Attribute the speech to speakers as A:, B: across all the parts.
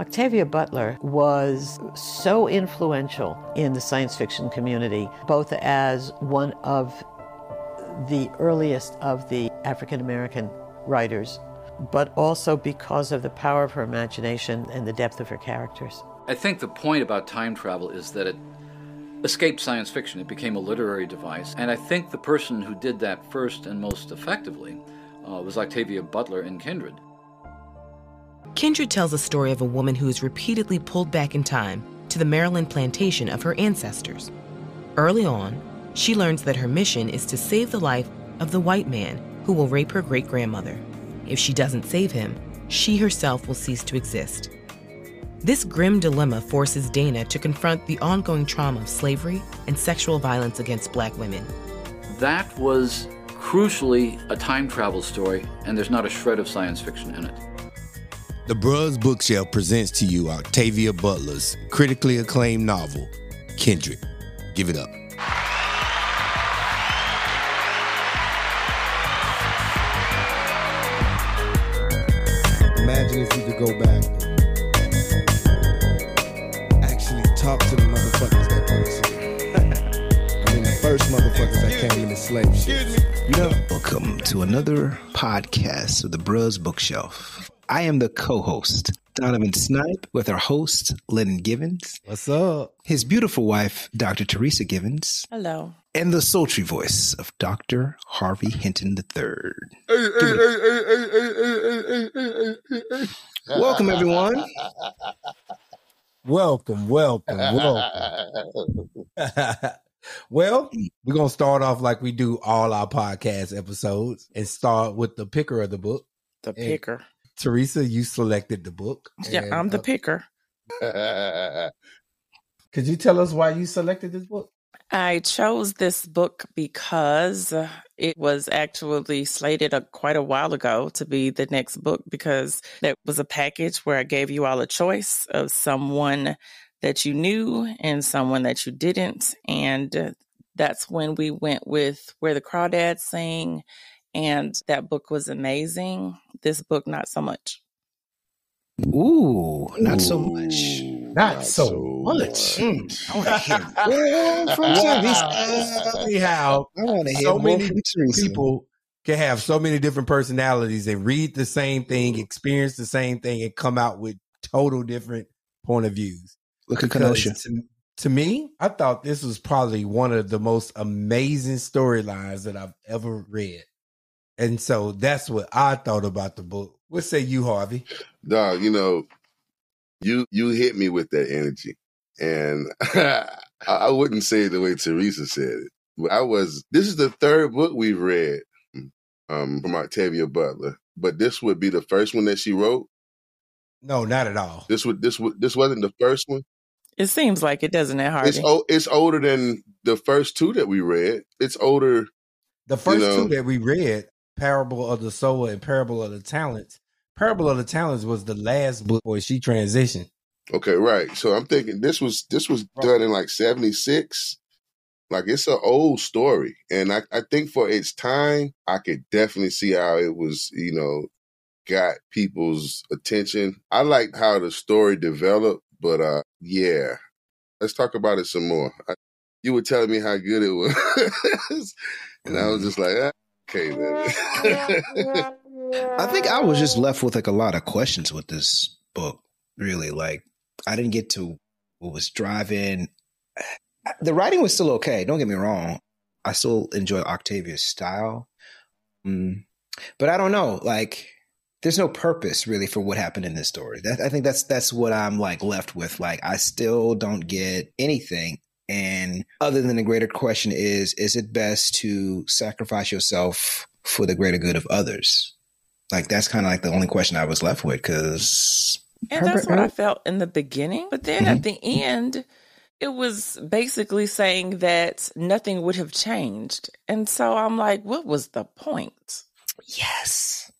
A: Octavia Butler was so influential in the science fiction community, both as one of the earliest of the African American writers, but also because of the power of her imagination and the depth of her characters.
B: I think the point about time travel is that it escaped science fiction. It became a literary device. And I think the person who did that first and most effectively uh, was Octavia Butler in Kindred.
C: Kindred tells a story of a woman who is repeatedly pulled back in time to the Maryland plantation of her ancestors. Early on, she learns that her mission is to save the life of the white man who will rape her great grandmother. If she doesn't save him, she herself will cease to exist. This grim dilemma forces Dana to confront the ongoing trauma of slavery and sexual violence against black women.
B: That was crucially a time travel story, and there's not a shred of science fiction in it.
D: The Bruz Bookshelf presents to you Octavia Butler's critically acclaimed novel, Kindred. Give it up.
E: Imagine if you could go back actually talk to the motherfuckers that put us here. I mean, the first motherfuckers that came in the slave ships. You know?
F: Welcome to another podcast of the Bruz Bookshelf. I am the co-host, Donovan Snipe, with our host, Lennon Givens.
E: What's up?
F: His beautiful wife, Dr. Teresa Givens.
G: Hello.
F: And the sultry voice of Dr. Harvey Hinton III. Welcome, everyone.
E: Welcome, welcome, welcome. well, we're going to start off like we do all our podcast episodes and start with the picker of the book.
G: The picker.
E: Teresa, you selected the book.
G: Yeah,
E: and,
G: I'm the
E: uh,
G: picker.
E: Could you tell us why you selected this book?
G: I chose this book because uh, it was actually slated a, quite a while ago to be the next book because that was a package where I gave you all a choice of someone that you knew and someone that you didn't. And uh, that's when we went with Where the Crawdads Sing. And that book was amazing. This book, not so much.
F: Ooh, not so much.
E: Not, so, much.
F: Mm, I want to hear more from Teresa.
E: Anyhow,
F: I want to hear
E: so many
F: from
E: people can have so many different personalities and read the same thing, experience the same thing, and come out with total different point of views.
F: Look at Kenosha.
E: To, to me, I thought this was probably one of the most amazing storylines that I've ever read. And so that's what I thought about the book. What say you, Harvey?
H: dog, you know, you you hit me with that energy, and I, I wouldn't say it the way Teresa said it. But I was. This is the third book we've read um, from Octavia Butler, but this would be the first one that she wrote.
E: No, not at all.
H: This would this would this wasn't the first one.
G: It seems like it, doesn't it, Harvey?
H: It's o- it's older than the first two that we read. It's older.
E: The first
H: know-
E: two that we read, Parable of the Sower and Parable of the Talents. Parable of the Talents was the last book where she transitioned.
H: Okay, right. So I'm thinking this was this was done in like '76. Like it's an old story, and I, I think for its time, I could definitely see how it was, you know, got people's attention. I liked how the story developed, but uh, yeah, let's talk about it some more. I, you were telling me how good it was, and I was just like, ah, okay, man.
F: I think I was just left with like a lot of questions with this book. Really, like I didn't get to what was driving. The writing was still okay. Don't get me wrong. I still enjoy Octavia's style, mm. but I don't know. Like, there's no purpose really for what happened in this story. That, I think that's that's what I'm like left with. Like, I still don't get anything. And other than the greater question is, is it best to sacrifice yourself for the greater good of others? Like that's kind of like the only question I was left with because
G: And that's what I felt in the beginning. But then at mm-hmm. the end, it was basically saying that nothing would have changed. And so I'm like, what was the point?
F: Yes.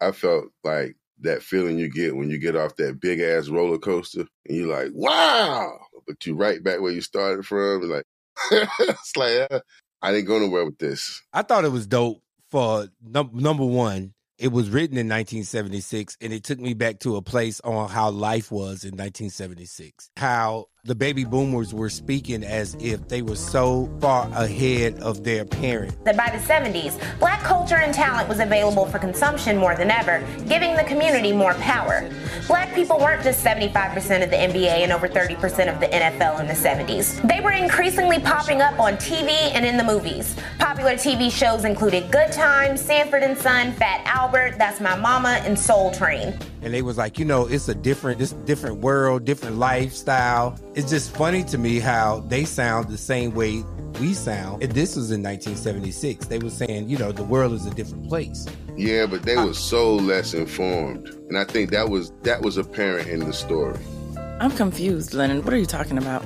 H: I felt like that feeling you get when you get off that big ass roller coaster and you're like, wow, but you right back where you started from. Like, it's like, uh, I didn't go nowhere with this.
E: I thought it was dope for num- number one. it was written in 1976 and it took me back to a place on how life was in 1976 how the baby boomers were speaking as if they were so far ahead of their parents.
I: That by the 70s, black culture and talent was available for consumption more than ever, giving the community more power. Black people weren't just 75% of the NBA and over 30% of the NFL in the 70s. They were increasingly popping up on TV and in the movies. Popular TV shows included Good Times, Sanford and Son, Fat Albert, That's My Mama, and Soul Train
E: and they was like, you know, it's a different, this different world, different lifestyle. It's just funny to me how they sound the same way we sound. And this was in 1976. They were saying, you know, the world is a different place.
H: Yeah, but they uh, were so less informed, and I think that was that was apparent in the story.
G: I'm confused, Lennon. What are you talking about?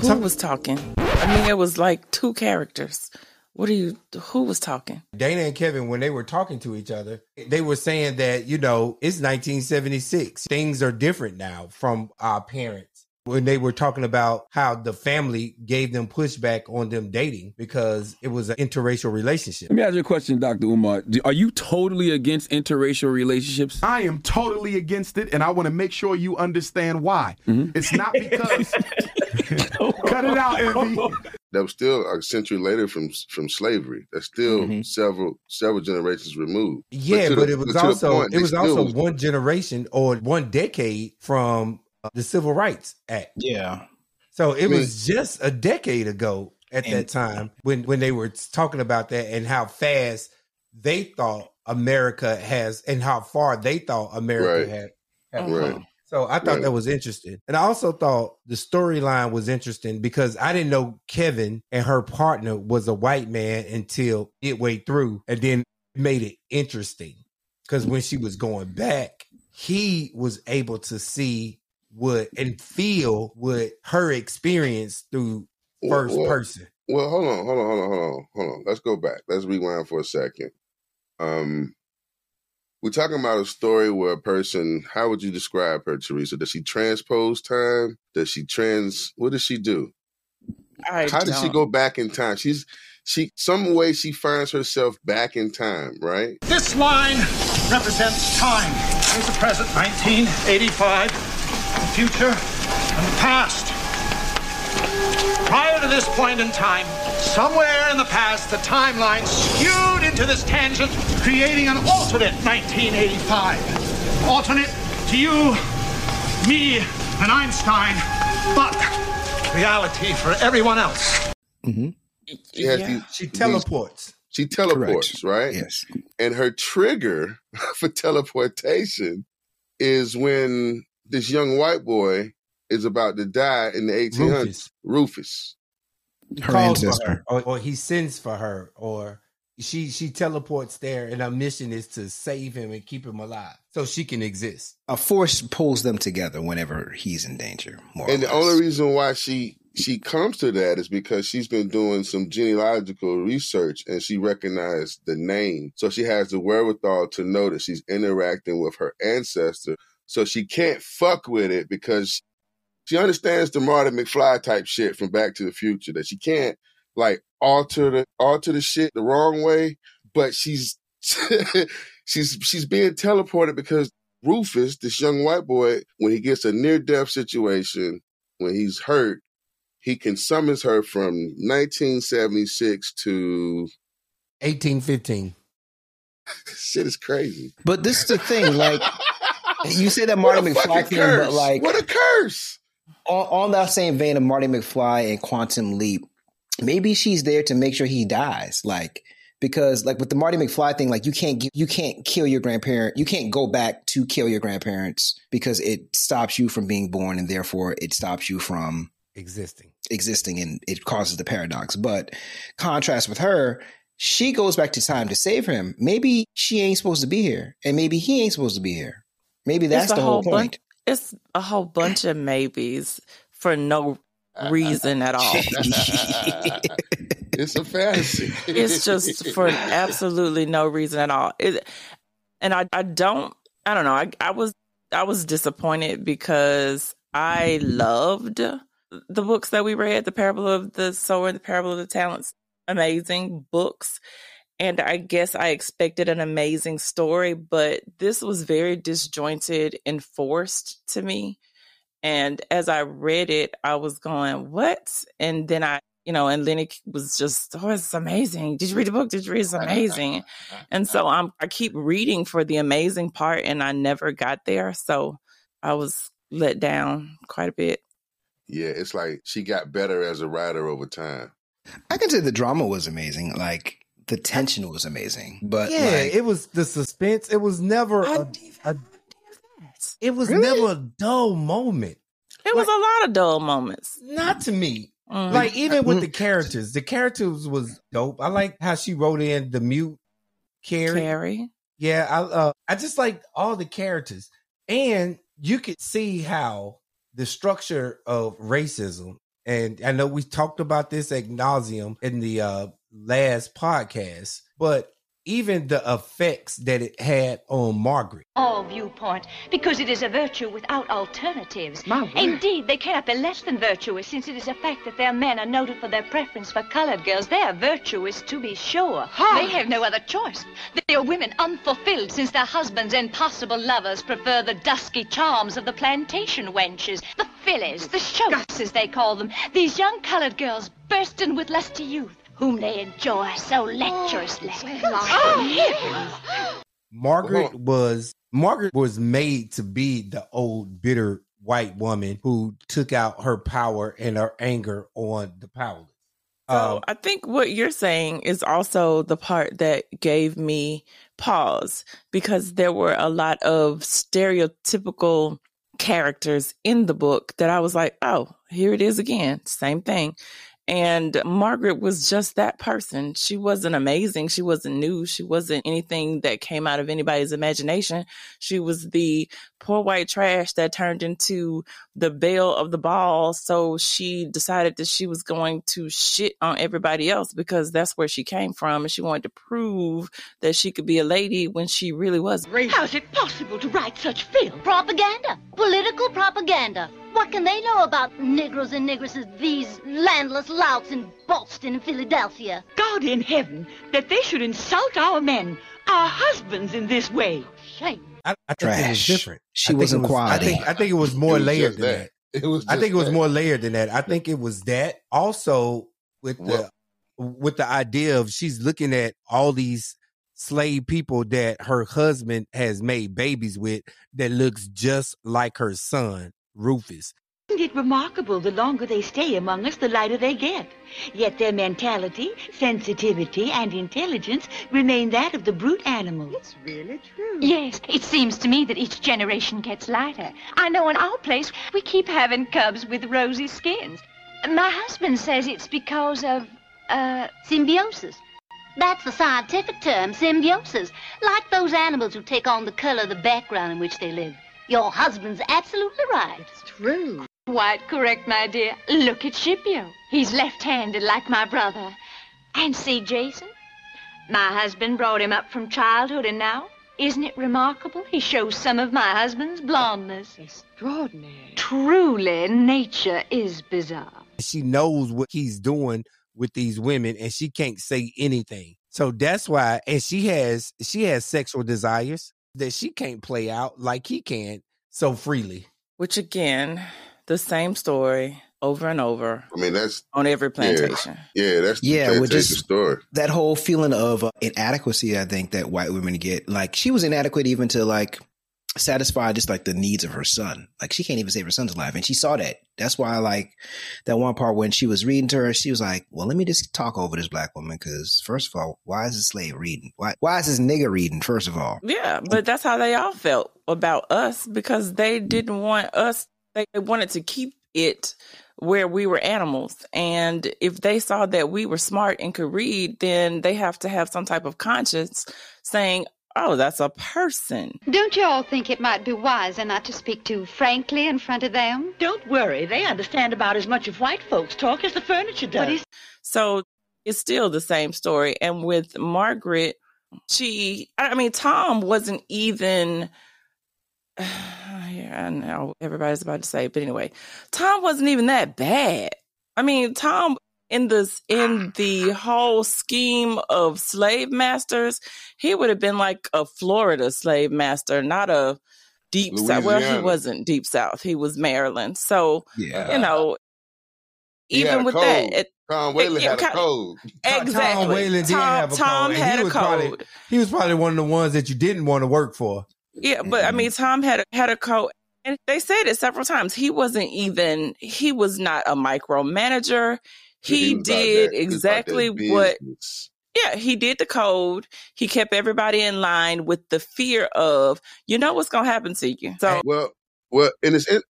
G: Who was talking? I mean, it was like two characters. What are you? Who was talking?
E: Dana and Kevin, when they were talking to each other, they were saying that you know it's 1976. Things are different now from our parents. When they were talking about how the family gave them pushback on them dating because it was an interracial relationship.
J: Let me ask you a question, Dr. Umar. Are you totally against interracial relationships?
K: I am totally against it, and I want to make sure you understand why. Mm-hmm. It's not because. Cut it out, Envy
H: that was still a century later from from slavery. That's still mm-hmm. several several generations removed.
E: Yeah, but, but the, it was also point, it was also was, one generation or one decade from uh, the Civil Rights Act.
F: Yeah.
E: So it I mean, was just a decade ago at and, that time when when they were talking about that and how fast they thought America has and how far they thought America right. had, had right. come. So I thought right. that was interesting. And I also thought the storyline was interesting because I didn't know Kevin and her partner was a white man until it way through and then made it interesting. Because when she was going back, he was able to see what and feel what her experience through first
H: well,
E: person.
H: Well, hold on, hold on, hold on, hold on, hold on. Let's go back. Let's rewind for a second. Um, we're talking about a story where a person, how would you describe her, Teresa? Does she transpose time? Does she trans, what does she do?
G: I
H: how
G: don't.
H: does she go back in time? She's, she, some way she finds herself back in time, right?
L: This line represents time. There's the present, 1985, the future, and the past. Prior to this point in time, somewhere in the past, the timeline skewed into this tangent, creating an alternate 1985. Alternate to you, me, and Einstein, but reality for everyone else.
H: Mm-hmm.
E: She, yeah. these, she teleports. These,
H: she teleports, Correct. right?
F: Yes.
H: And her trigger for teleportation is when this young white boy is about to die in the 1800s. Rufus. Rufus.
E: Her ancestor. Her, or, or, he sends for her, or she she teleports there, and her mission is to save him and keep him alive, so she can exist.
F: A force pulls them together whenever he's in danger.
H: and the only reason why she she comes to that is because she's been doing some genealogical research and she recognized the name, so she has the wherewithal to know that she's interacting with her ancestor. So she can't fuck with it because she understands the Marty McFly type shit from Back to the Future that she can't like alter the alter the shit the wrong way, but she's she's she's being teleported because Rufus, this young white boy, when he gets a near death situation, when he's hurt, he can summons her from 1976 to
E: 1815.
H: Shit is crazy.
F: But this is the thing, like you say that Marty McFly thing, but like
H: what a curse!
F: On, on that same vein of Marty McFly and Quantum Leap, maybe she's there to make sure he dies. Like because like with the Marty McFly thing, like you can't you can't kill your grandparent, you can't go back to kill your grandparents because it stops you from being born and therefore it stops you from
E: existing
F: existing and it causes the paradox. But contrast with her, she goes back to time to save him. Maybe she ain't supposed to be here, and maybe he ain't supposed to be here. Maybe that's the whole, whole point
G: it's a whole bunch of maybes for no reason at all.
H: it's a fantasy.
G: it's just for absolutely no reason at all. It, and I, I don't, I don't know. I, I was, I was disappointed because I loved the books that we read, the Parable of the Sower and the Parable of the Talents. Amazing books. And I guess I expected an amazing story, but this was very disjointed and forced to me. And as I read it, I was going, what? And then I, you know, and Lenny was just, oh, it's amazing. Did you read the book? Did you read It's amazing? And so I'm, I keep reading for the amazing part and I never got there. So I was let down quite a bit.
H: Yeah, it's like she got better as a writer over time.
F: I can say the drama was amazing. Like the tension was amazing, but
E: yeah,
F: like,
E: it was the suspense. It was never a, a it was
F: Really?
E: never a dull moment.
G: It was a lot of dull moments.
E: Not to me.
G: Mm.
E: Like even with the characters, the characters was dope. I like how she wrote in the mute Carrie.
G: Carrie.
E: Yeah, I uh, I just like all the characters, and you could see how the structure of racism. And I know we talked about this ad nauseum in the uh, last podcast, but even the effects that it had on Margaret.
M: all viewpoint, because it is a virtue without alternatives.
E: My word.
M: Indeed, they cannot be less than virtuous, since it is a fact that their men are noted for their preference for colored girls. They are virtuous, to be sure. They have no other choice. They are women unfulfilled, since their husbands and possible lovers prefer the dusky charms of the plantation wenches, the fillies, the shoats, as they call them. These young colored girls, bursting with lusty youth, whom they enjoy so lecherously. Oh,
E: Margaret was Margaret was made to be the old bitter white woman who took out her power and her anger on the powerless.
G: So um, I think what you're saying is also the part that gave me pause because there were a lot of stereotypical characters in the book that I was like, oh, here it is again, same thing. And Margaret was just that person. She wasn't amazing. She wasn't new. She wasn't anything that came out of anybody's imagination. She was the poor white trash that turned into the belle of the ball. So she decided that she was going to shit on everybody else because that's where she came from. And she wanted to prove that she could be a lady when she really was.
M: How's it possible to write such filth?
N: Propaganda. Political propaganda. What can they know about Negroes and Negresses, these landless louts in Boston and Philadelphia?
M: God in heaven, that they should insult our men, our husbands in this way.
N: Oh, shame.
E: I, I think it was different.
F: She wasn't
E: it was,
F: quality.
E: I think I think it was more
H: It was
E: layered than
H: that.
E: that.
H: It was
E: I
H: just
E: think it was
H: that.
E: more layered than that. I think it was that. Also with the with the idea of she's looking at all these slave people that her husband has made babies with that looks just like her son, Rufus.
M: Isn't it remarkable the longer they stay among us, the lighter they get? Yet their mentality, sensitivity, and intelligence remain that of the brute animal. It's really true. Yes, it seems to me that each generation gets lighter. I know in our place we keep having cubs with rosy skins. My husband says it's because of, uh,
N: Symbiosis. That's the scientific term, symbiosis. Like those animals who take on the color of the background in which they live. Your husband's absolutely right. It's
M: true. Quite correct, my dear. Look at Scipio. He's left-handed like my brother. And see Jason? My husband brought him up from childhood, and now, isn't it remarkable? He shows some of my husband's blondness. Extraordinary. Truly, nature is bizarre.
E: She knows what he's doing with these women and she can't say anything. So that's why and she has she has sexual desires that she can't play out like he can so freely.
G: Which again, the same story over and over
H: I mean, that's
G: on every plantation.
H: yeah, that's the
F: yeah, with
H: plantation
F: just
H: story.
F: that whole feeling of uh, inadequacy. I think that white women get like she was inadequate even to like satisfy just like the needs of her son. Like she can't even save her son's life, and she saw that. That's why like that one part when she was reading to her, she was like, "Well, let me just talk over this black woman because first of all, why is this slave reading? Why why is this nigga reading? First of all,
G: Yeah, but that's how they all felt about us because they didn't want us, they wanted to keep it where we were animals. And if they saw that we were smart and could read, then they have to have some type of conscience saying, oh, that's a person.
O: Don't you all think it might be wiser not to speak too frankly in front of them?
M: Don't worry, they understand about as much of white folks' talk as the furniture does.
G: So it's still the same story. And with Margaret, she, I mean, Tom wasn't even, yeah, I know everybody's about to say, but anyway, Tom wasn't even that bad. I mean, Tom in this in ah. the whole scheme of slave masters, he would have been like a Florida slave master, not a deep south. Well, he wasn't deep south. He was Maryland. So
F: Yeah.
G: you know,
H: He
G: even with
H: code.
G: that, it,
H: Tom eh, Weylin
G: yeah,
H: had a
G: kind-
H: code.
G: exactly.
E: Tom Weylin did
G: Tom,
E: have a
G: Tom
E: code.
G: had
E: he
G: a
E: was
G: code.
E: Probably, he was probably one of the ones that you didn't want to work for.
G: Yeah, but I mean, mm-hmm. Tom had a, had a code, and they said it several times. He wasn't even. He was not a micromanager. He,
H: was about
G: did
H: that- he was about that
G: exactly what. Yeah, he did the code. He kept everybody in line with the fear of, you know, what's going to happen to you. So
H: Well, well, and it's it-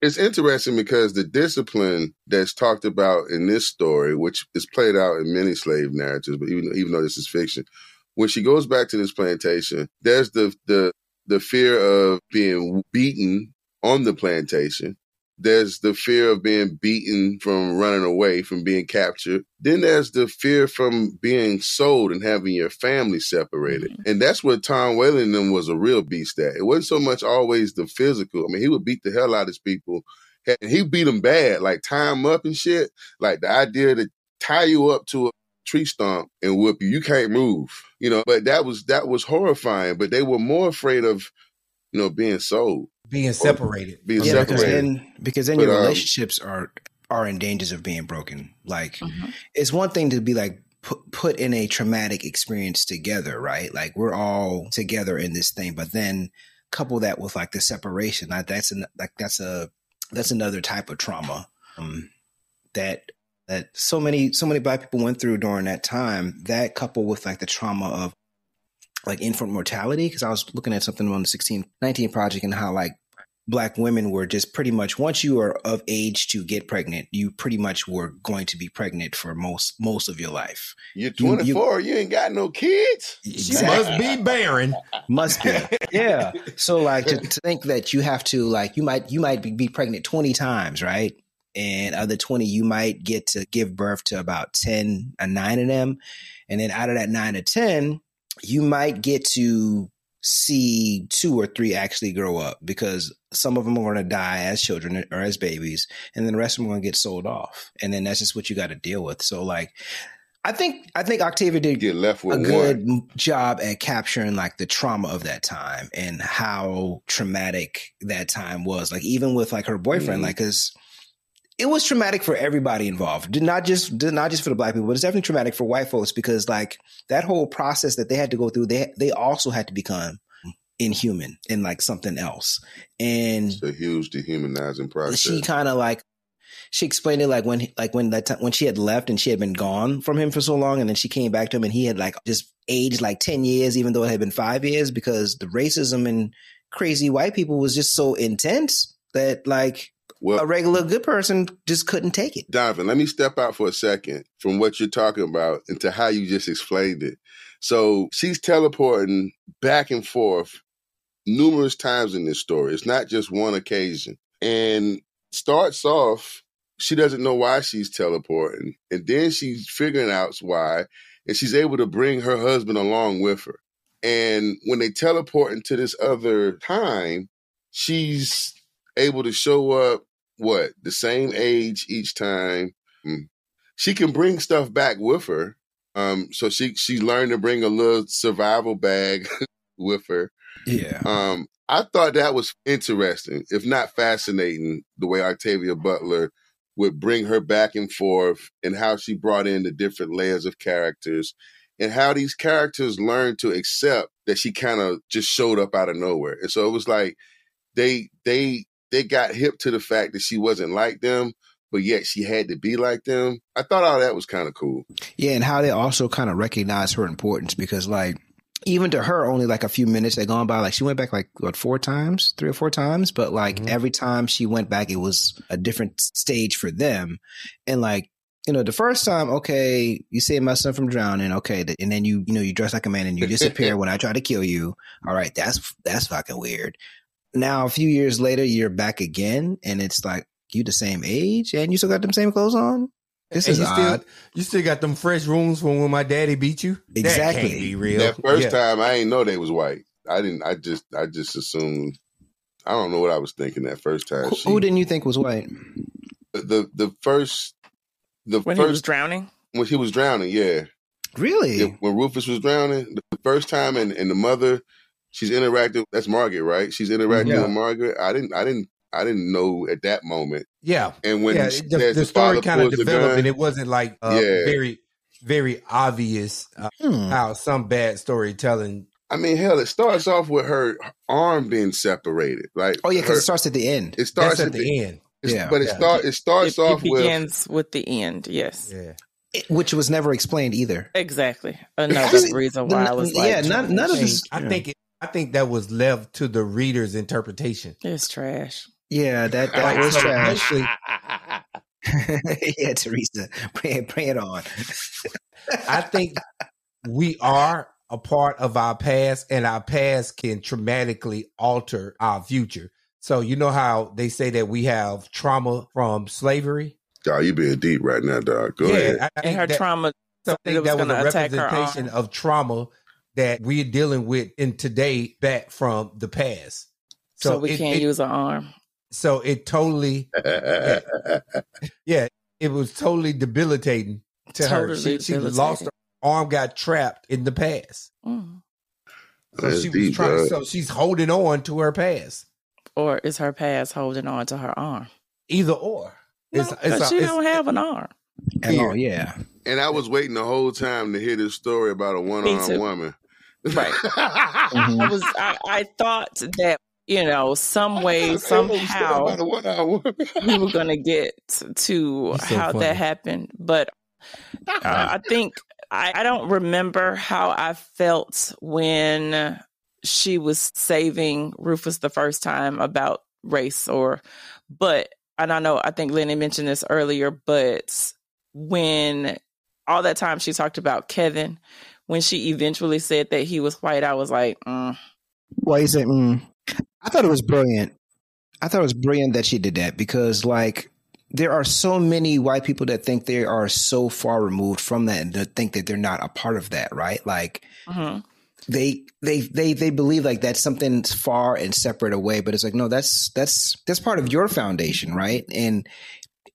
H: it's interesting because the discipline that's talked about in this story, which is played out in many slave narratives, but even even though this is fiction, when she goes back to this plantation, there's the the the fear of being beaten on the plantation. There's the fear of being beaten from running away, from being captured. Then there's the fear from being sold and having your family separated. Mm-hmm. And that's where Tom Weylin them was a real beast at. It wasn't so much always the physical. I mean, he would beat the hell out of his people. And he beat them bad, like tie them up and shit. Like the idea to tie you up to a tree stump and whoop you. You can't move. You know, but that was that was horrifying. But they were more afraid of, you know, being sold.
E: Being separated.
H: Being
F: yeah, because
H: separated.
F: then because then
H: But,
F: your
H: um,
F: relationships are are in dangers of being broken. Like
G: Mm-hmm.
F: it's one thing to be like put put in a traumatic experience together, right? Like we're all together in this thing, but then couple that with like the separation. Like that's an like that's a that's another type of trauma um, that that so many so many black people went through during that time. That coupled with like the trauma of like infant mortality because I was looking at something on the 1619 project and how like black women were just pretty much once you are of age to get pregnant, you pretty much were going to be pregnant for most most of your life.
H: You're
F: You- you-
H: 24, you, ain't got no kids.
E: She must be barren.
F: Must be. Yeah. So like to, to think that you have to like you might you might be, be pregnant 20 times, right? And other 20 you might get to give birth to about 10 a 9 of them. And then out of that 9 to 10, you might get to see two or three actually grow up because some of them are going to die as children or as babies and then the rest of them are going to get sold off and then that's just what you got to deal with so like i think i think octavia did
H: get left with a
F: good m- job at capturing like the trauma of that time and how traumatic that time was like even with like her boyfriend
H: Mhm.
F: like because it was traumatic for everybody involved. Did not just did not just for the black people, but it's definitely traumatic for white folks because like that whole process that they had to go through, they they also had to become inhuman and like something else. And
H: It's a huge dehumanizing process.
F: she kind of like she explained it like when like when that time when she had left and she had been gone from him for so long and then she came back to him and he had like just aged like 10 years even though it had been 5 years because the racism and crazy white people was just so intense that like
H: well,
F: a regular good person just couldn't take it.
H: Donovan, let me step out for a second from what you're talking about into how you just explained it. So she's teleporting back and forth numerous times in this story. It's not just one occasion. And starts off, she doesn't know why she's teleporting. And then she's figuring out why. And she's able to bring her husband along with her. And when they teleport into this other time, she's able to show up what the same age each time. Mm. She can bring stuff back with her. Um, so she she learned to bring a little survival bag with her.
F: Yeah.
H: Um, I thought that was interesting, if not fascinating, the way Octavia Butler would bring her back and forth and how she brought in the different layers of characters and how these characters learned to accept that she kind of just showed up out of nowhere. And so it was like they they they got hip to the fact that she wasn't like them, but yet she had to be like them. I thought all that was kind of cool.
F: Yeah, and how they also kind of recognize her importance because, like, even to her, only like a few minutes had gone by. Like, she went back like what four times, three or four times, but like mm-hmm. every time she went back, it was a different stage for them. And like, you know, the first time, okay, you save my son from drowning, okay, th- and then you, you know, you dress like a man and you disappear when I try to kill you. All right, that's that's fucking weird. Now, a few years later, you're back again, and it's like you the same age, and you still got them same clothes on. This
E: And
F: is
E: you still
F: odd.
E: you still got them fresh rooms from when my daddy beat you. That
F: Exactly.
E: can't be real.
H: That first
E: Yeah.
H: time, I didn't know they was white. I didn't. I just. I just assumed. I don't know what I was thinking that first time.
F: Who,
H: She-
F: who didn't you think was white?
H: the the first the
G: when
H: first
G: he was drowning.
H: when he was drowning, yeah.
F: Really?
H: Yeah, when Rufus was drowning, the first time, and, and the mother, she's interacting. That's Margaret, right? She's interacting
E: Yeah.
H: with Margaret. I didn't, I didn't, I didn't know at that moment.
E: Yeah.
H: And when
E: yeah, the, the
H: the
E: story kind of developed,
H: gun-
E: and it wasn't like uh,
H: Yeah.
E: very, very obvious uh,
F: Hmm.
E: how some bad storytelling.
H: I mean, hell, it starts off with her arm being separated. Like,
F: Oh yeah, because it starts at the end.
H: it starts
E: That's at the end.
H: it's-
F: Yeah.
H: but it
E: Yeah.
H: start it starts
G: It,
H: off
G: it
H: with
G: begins with the end. Yes,
E: Yeah.
F: It- which was never explained either.
G: exactly. Another reason why I was like,
F: yeah, none, none of this.
E: I think it, I think that was left to the reader's interpretation.
G: it's trash.
F: Yeah, that that was trash. yeah, Teresa, bring it, bring it on.
E: I think we are a part of our past, and our past can traumatically alter our future. So you know how they say that we have trauma from slavery.
H: Dog, you being deep right now, dog. Go
E: yeah,
H: ahead.
E: I
G: And
E: think
G: her
E: that,
G: trauma.
E: I
G: it
E: think
G: was
E: that was a
G: gonna attack her
E: representation of trauma that we're dealing with in today back from the past.
G: So, we
E: it-
G: can't
E: it-
G: use our arm.
E: So it totally, yeah, it was totally debilitating to her. She, she lost her arm, got trapped in the past.
G: Mm.
E: So
H: That's
E: she was
H: deep,
E: trying.
H: dog.
E: So she's holding on to her past.
G: Or is her past holding on to her arm?
E: Either or.
G: No,
E: It's,
G: 'cause
E: it's,
G: she
E: it's-
G: don't have an arm.
F: At all, yeah.
H: And I was waiting the whole time to hear this story about a one armed
G: too.
H: woman.
G: Right.
F: Mhm.
G: I was. I, I thought that you know, some way, somehow,
H: About a one-armed woman.
G: we were going to get to
E: so
G: how
E: funny.
G: that happened. But uh, I think I, I don't remember how I felt when she was saving Rufus the first time about race or, but, and I know, I think Lenny mentioned this earlier, but when all that time she talked about Kevin, when she eventually said that he was white, I was like, mm,
F: Why you say? Mm. I thought it was brilliant. I thought it was brilliant that she did that because, like, there are so many white people that think they are so far removed from that and that think that they're not a part of that, right? Like,
G: mhm.
F: they they they they believe like that's something far and separate away, but it's like no, that's that's that's part of your foundation, right? And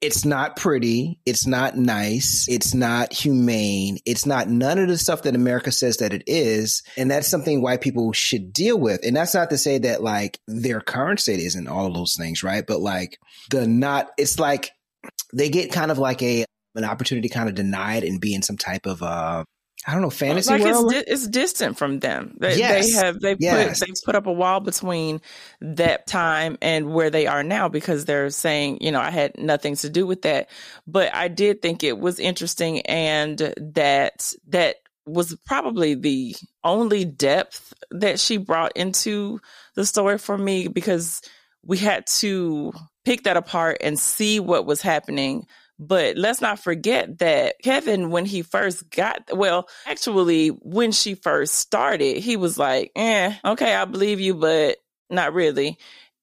F: it's not pretty, it's not nice, it's not humane, it's not none of the stuff that America says that it is, and that's something white people should deal with. And that's not to say that like their current state isn't all of those things, right? But like the not, it's like they get kind of like a an opportunity kind of denied and be in some type of uh I don't know fantasy
G: like
F: world.
G: it's di- it's distant from them. They,
F: Yes.
G: they have they
F: Yes.
G: put they put up a wall between that time and where they are now because they're saying you know I had nothing to do with that. But I did think it was interesting and that that was probably the only depth that she brought into the story for me because we had to pick that apart and see what was happening but let's not forget that Kevin, when he first got, well, actually, when she first started, he was like, eh, okay, I believe you, but not really.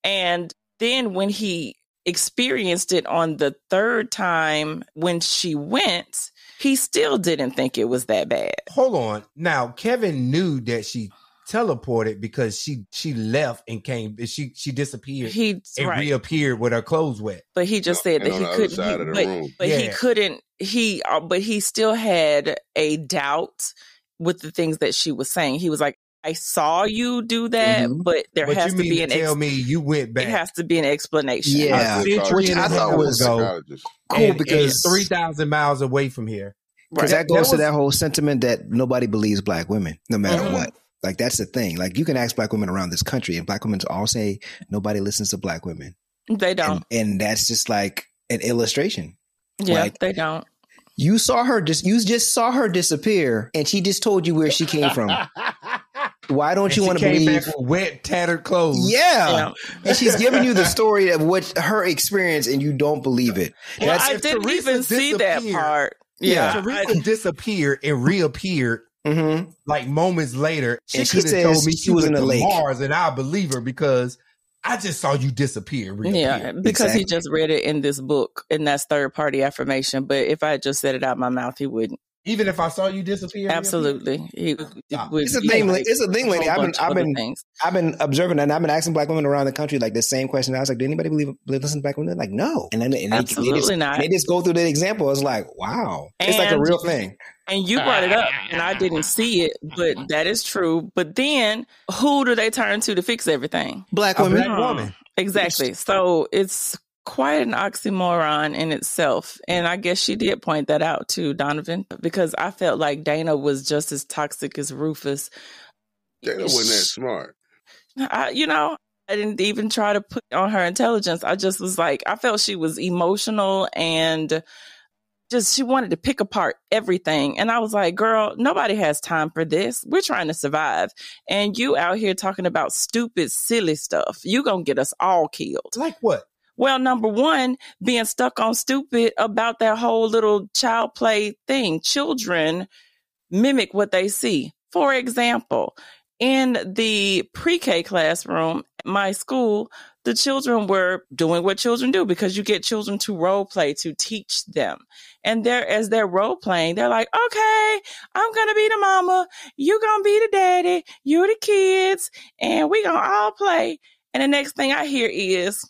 G: And then when he experienced it on the third time when she went, he still didn't think it was that bad.
E: Hold on. Now Kevin knew that she teleported because she she left and came. She she disappeared
G: He,
E: and
G: right.
E: reappeared with her clothes wet.
G: but he just said that he couldn't, he-
H: of the
G: but,
H: room.
G: but he couldn't, he, uh, but he still had a doubt with the things that she was saying. He was like, I saw you do that,
F: Mhm.
G: but there
E: but
G: has to
E: mean
G: be
E: to
G: an
E: tell
G: ex-
E: me you went back
G: it has to be an explanation.
F: Yeah.
E: a century
F: Which
E: and
F: I
E: a
F: thought
E: half
F: was
E: ago
F: cool
E: and,
F: because
E: three thousand miles away from here.
F: Because
G: Right.
F: that goes
E: That
F: to that whole sentiment that nobody believes black women, no matter
G: Mhm.
F: what. Like that's the thing. Like you can ask black women around this country, and black women all say nobody listens to black women,
G: They don't.
F: and, and that's just like an illustration.
G: yeah,
F: like-
G: they don't.
F: You saw her just you just saw her disappear, and she just told you where she came from. Why don't
E: And
F: you want to
E: came
F: believe?
E: back with wet, tattered clothes.
F: Yeah.
G: Yeah.
F: and she's giving you the story of what her experience, and you don't believe it.
G: Well,
F: That's
G: I
E: if
G: didn't
E: Teresa
G: even see that part.
F: Yeah.
G: Yeah.
E: Teresa disappeared and reappeared
F: Mhm.
E: like moments later. She
F: she
E: could have told me
F: she
E: she
F: was
E: was
F: in
E: the
F: a lake.
E: Mars, and I believe her because I just saw you disappear. and
G: Yeah,
E: reappear.
G: because he just read it in this book, and that's third party affirmation. But if I just said it out my mouth, he wouldn't.
E: Even if I saw you disappear,
G: Absolutely. He,
F: It's a thing.
G: like,
F: it's a thing, lady.
G: whole
F: I've been, I've been,
G: things.
F: I've been observing that, and I've been asking black women around the country like the same question. I was like, "Do anybody believe, believe listen to black women?" They're like, "No," and then and they,
G: Absolutely
F: they just,
G: not.
F: They just go through the example. It's like, wow, it's like a real thing.
G: And you brought it up, and I didn't see it, but that is true. But then, who do they turn to to fix everything?
F: Black women.
E: black woman.
G: Exactly. So it's quite an oxymoron in itself. And I guess she did point that out to Donovan because I felt like Dana was just as toxic as Rufus.
H: Dana wasn't that smart.
G: I, you know, I didn't even try to put on her intelligence. I just was like, I felt she was emotional and just she wanted to pick apart everything. And I was like, girl, nobody has time for this. We're trying to survive. And you out here talking about stupid, silly stuff. You gonna get us all killed.
E: Like what?
G: Well, number one, being stuck on stupid about that whole little child play thing. Children mimic what they see. For example, in the pre-K classroom at my school, the children were doing what children do because you get children to role play to teach them. And they're as they're role playing, they're like, okay, I'm gonna be the mama, you gonna be the daddy, you're the kids, and we gonna all play. And the next thing I hear is,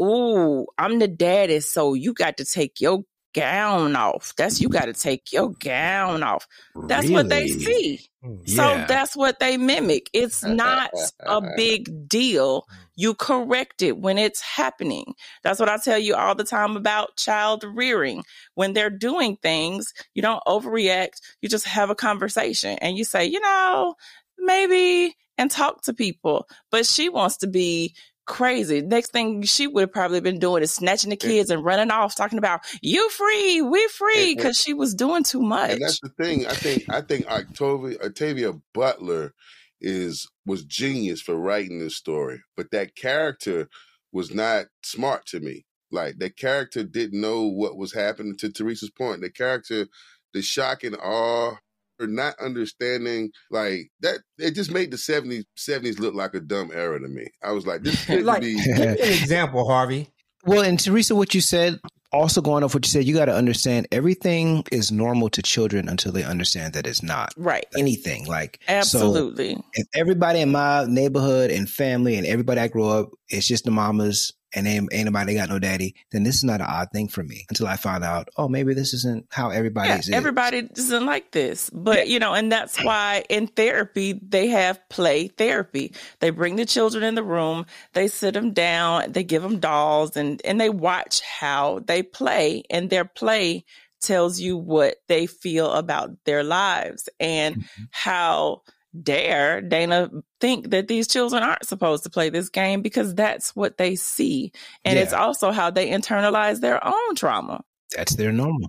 G: Ooh, I'm the daddy, so you got to take your gown off. That's you got to take your gown off. That's what they
F: Really?
G: see. Mm.
J: So
G: that's what they mimic. It's not a big deal. Mm. You correct it when it's happening. That's what I tell you all the time about child rearing. When they're doing things, you don't overreact. You just have a conversation and you say, you know, maybe and talk to people. But she wants to be crazy. Next thing she would have probably been doing is snatching the kids and running off, talking about you free, we free, because she was doing too much.
H: And that's the thing. I think I think Octavia Octavia Butler is was genius for writing this story, but that character was not smart to me. Like that character didn't know what was happening. To Teresa's point, the character, the shock and awe, or not understanding like that. It just made the 70s 70s look like a dumb era to me. I was like, this couldn't
E: Like,
H: be.
E: give me an example, Harvey.
F: Well, and Teresa, what you said, also going off what you said, you got to understand everything is normal to children until they understand that it's not.
G: Right.
F: Anything like so
G: Absolutely.
F: if everybody in my neighborhood and family and everybody I grew up, it's just the mamas and ain't, ain't nobody got no daddy, then this is not an odd thing for me until I find out, oh, maybe this isn't how
G: yeah,
F: is.
G: everybody doesn't like this. But, you know, and that's why in therapy, they have play therapy. They bring the children in the room, they sit them down, they give them dolls, and, and they watch how they play. And their play tells you what they feel about their lives and mm-hmm. how dare Dana think that these children aren't supposed to play this game because that's what they see. And it's also how they internalize their own trauma.
F: That's their normal.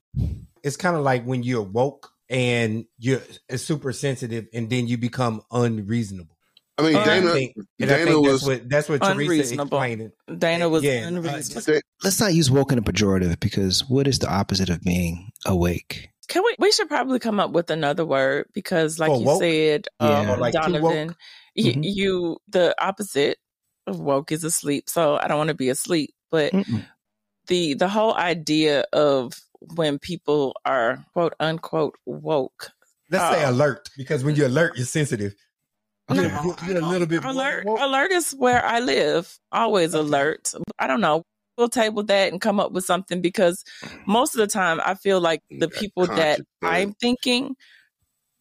E: It's kind of like when you're woke and you're super sensitive, and then you become unreasonable.
H: I mean,
E: And I
H: Dana.
E: think- and I
H: Dana
E: think
H: was
E: that's what that's what Teresa
G: Unreasonable.
E: explained. it.
G: Dana was
E: Yeah,
G: unreasonable.
F: Let's not use woke in a pejorative because what is the opposite of being awake?
G: Can we? We should probably come up with another word because, like
E: For
G: you
E: woke?
G: said, um,
F: Yeah.
E: Or like
G: Donovan,
E: woke?
G: y-
F: Mhm.
G: you the opposite of woke is asleep. So I don't want to be asleep, but
F: Mm-mm.
G: the the whole idea of when people are quote unquote woke.
E: Let's say
G: Uh,
E: alert because when you're alert, you're sensitive. You're,
G: No.
E: you're- you're a little bit
G: alert
E: woke.
G: alert is where I live. Always alert. I don't know. We'll table that and come up with something because mm-hmm. most of the time I feel like the
H: Yeah,
G: people that I'm thinking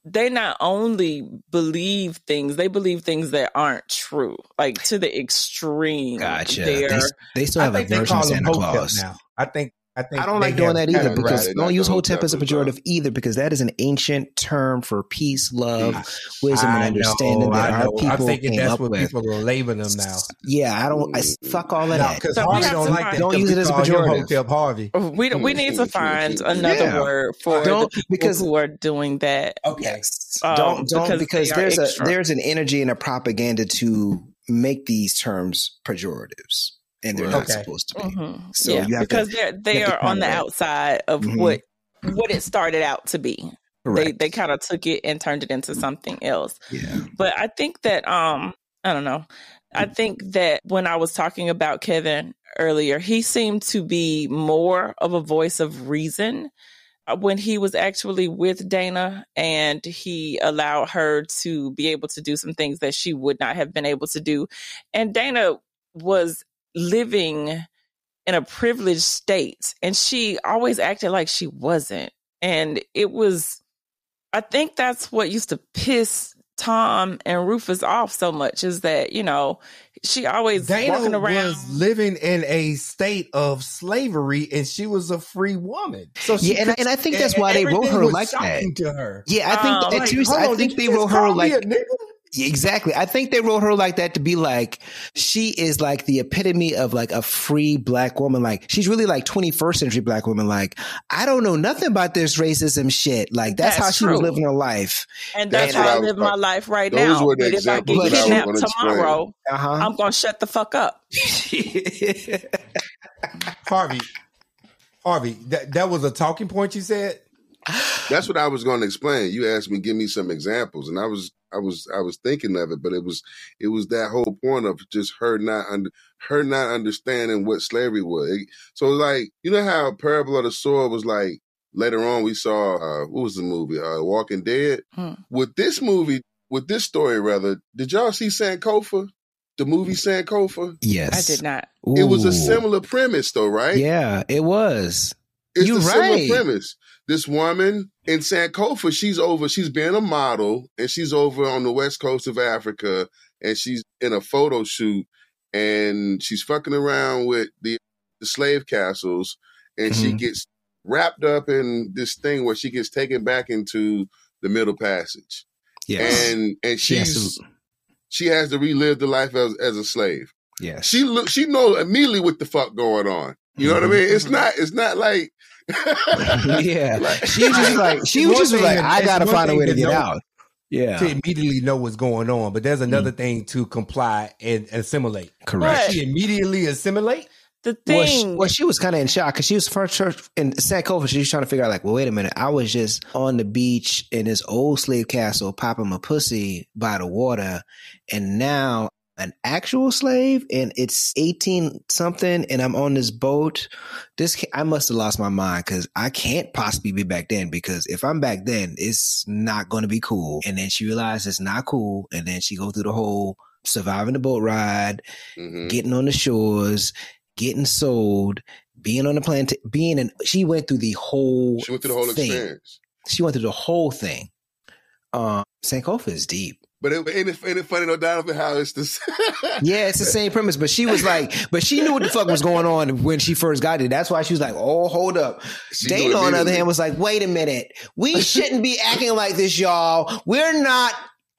G: they not only believe things, they believe things that aren't true, like to the extreme.
F: Gotcha.
G: They're,
F: They, they still have a version of Santa Claus.
E: now. I think I think
F: I don't like doing that either
E: categorized
F: because
E: it.
F: don't use
H: the
F: hotep as a
H: hotep as well.
F: pejorative either because that is an ancient term for peace, love, wisdom,
E: I
F: and understanding
E: know,
F: that
E: I
F: our
E: know.
F: people
E: I'm thinking
F: came
E: that's
F: up
E: what
F: with.
E: people are labeling them now.
F: Yeah, I don't. I, fuck all of
E: No,
F: that.
E: because
G: So
E: Harvey don't like
G: find-
E: that.
F: Don't
E: 'cause
F: use it as a pejorative.
E: Hotep Harvey.
G: Oh, we we mm, need to mm, mm, find another
F: Yeah.
G: word for the
F: Don't-
G: people
F: because-
G: who are doing that.
E: Okay.
F: Yes.
G: Um,
F: don't don't
G: because
F: because, there's
G: extra.
F: a there's an energy and a propaganda to make these terms pejoratives, and they're not
E: Okay.
F: supposed to be.
G: Mhm.
F: So
G: yeah,
F: you have to-
G: because they're they
F: you have to
G: are on the
F: counter it.
G: outside of
F: Mhm.
G: what what it started out to be. They
F: Correct.
G: they kind of took it and turned it into something else.
F: yeah.
G: But I think that um I don't know. I think that when I was talking about Kevin earlier, he seemed to be more of a voice of reason uh, when he was actually with Dana and he allowed her to be able to do some things that she would not have been able to do. And Dana was living in a privileged state and she always acted like she wasn't. And it was, I think that's what used to piss Tom and Rufus off so much is that, you know, she always
E: Dana
G: walking around.
E: was living in a state of slavery, and she was a free woman. So she
F: yeah, and,
E: could-
F: and I think that's why they wrote her like that.
E: To her,
F: Yeah, I think
G: Um,
F: and
E: Like,
F: seriously,
E: hold
F: I think they wrote her like
E: a nigga?
F: Yeah, Exactly. I think they wrote her like that to be like, she is like the epitome of like a free black woman. Like, she's really like 21st century black woman. Like, I don't know nothing about this racism shit. Like, that's,
G: That's
F: how she was living her life.
G: And that's,
F: And
G: how
F: I
G: I live my life right
F: those
G: now.
F: were the
G: But if I get
F: examples
E: that I was
G: kidnapped
E: gonna explain.
G: tomorrow,
F: Uh-huh.
G: I'm gonna shut the fuck up.
E: Harvey, Harvey, that, that was a talking point you said.
H: That's what I was going to explain. You asked me, give me some examples, and I was, I was, I was thinking of it, but it was, it was that whole point of just her not under, her not understanding what slavery was. It- so, like, you know how Parable of the Sower was like. Later on, we saw uh, what was the movie? Uh, Walking Dead.
G: Hmm.
H: With this movie, with this story, rather, did y'all see Sankofa? The movie Sankofa.
F: Yes.
G: I did not.
H: It was a similar premise, though, right?
F: Yeah, it was.
H: It's
F: You're
H: the
F: right.
H: similar premise. This woman in Sankofa, she's over, she's being a model, and she's over on the west coast of Africa, and she's in a photo shoot, and she's fucking around with the, the slave castles, and she
F: Mhm.
H: gets wrapped up in this thing where she gets taken back into the Middle Passage,
F: Yes.
H: and and
F: She has
H: she's
F: to-
H: she has to relive the life as as a slave.
F: Yes.
H: She look she knows immediately what the fuck going on. You know what I mean? It's
F: Mm-hmm.
H: not it's not like
F: yeah. She was just like, she was just like, I gotta find a way to get
E: know-
F: out. Yeah.
E: to immediately know what's going on, but there's another mm. thing to comply and assimilate.
F: Correct.
E: Did She immediately assimilate.
G: The
F: Well, she, well, she was kind of in shock because she was first church in Sankofa. She was trying to figure out, like, well, wait a minute. I was just on the beach in this old slave castle, popping my pussy by the water, and now an actual slave, and it's eighteen something, and I'm on this boat. This I must have lost my mind because I can't possibly be back then. Because if I'm back then, it's not going to be cool. And then she realized it's not cool, and then she go through the whole surviving the boat ride,
H: Mm-hmm.
F: getting on the shores, getting sold, being on the plant, being in. She went through the whole.
H: she went through the whole
F: thing.
H: experience.
F: She went through the whole thing. Um, Sankofa is deep.
H: But it, ain't, it, ain't it funny though, Donovan, how it's this
F: Yeah, it's the same premise, but she was like, but she knew what the fuck was going on when she first got it. That's why she was like, oh, hold up.
H: She
F: Dana, on the other hand, was like, wait a minute. We shouldn't be acting like this, y'all. We're not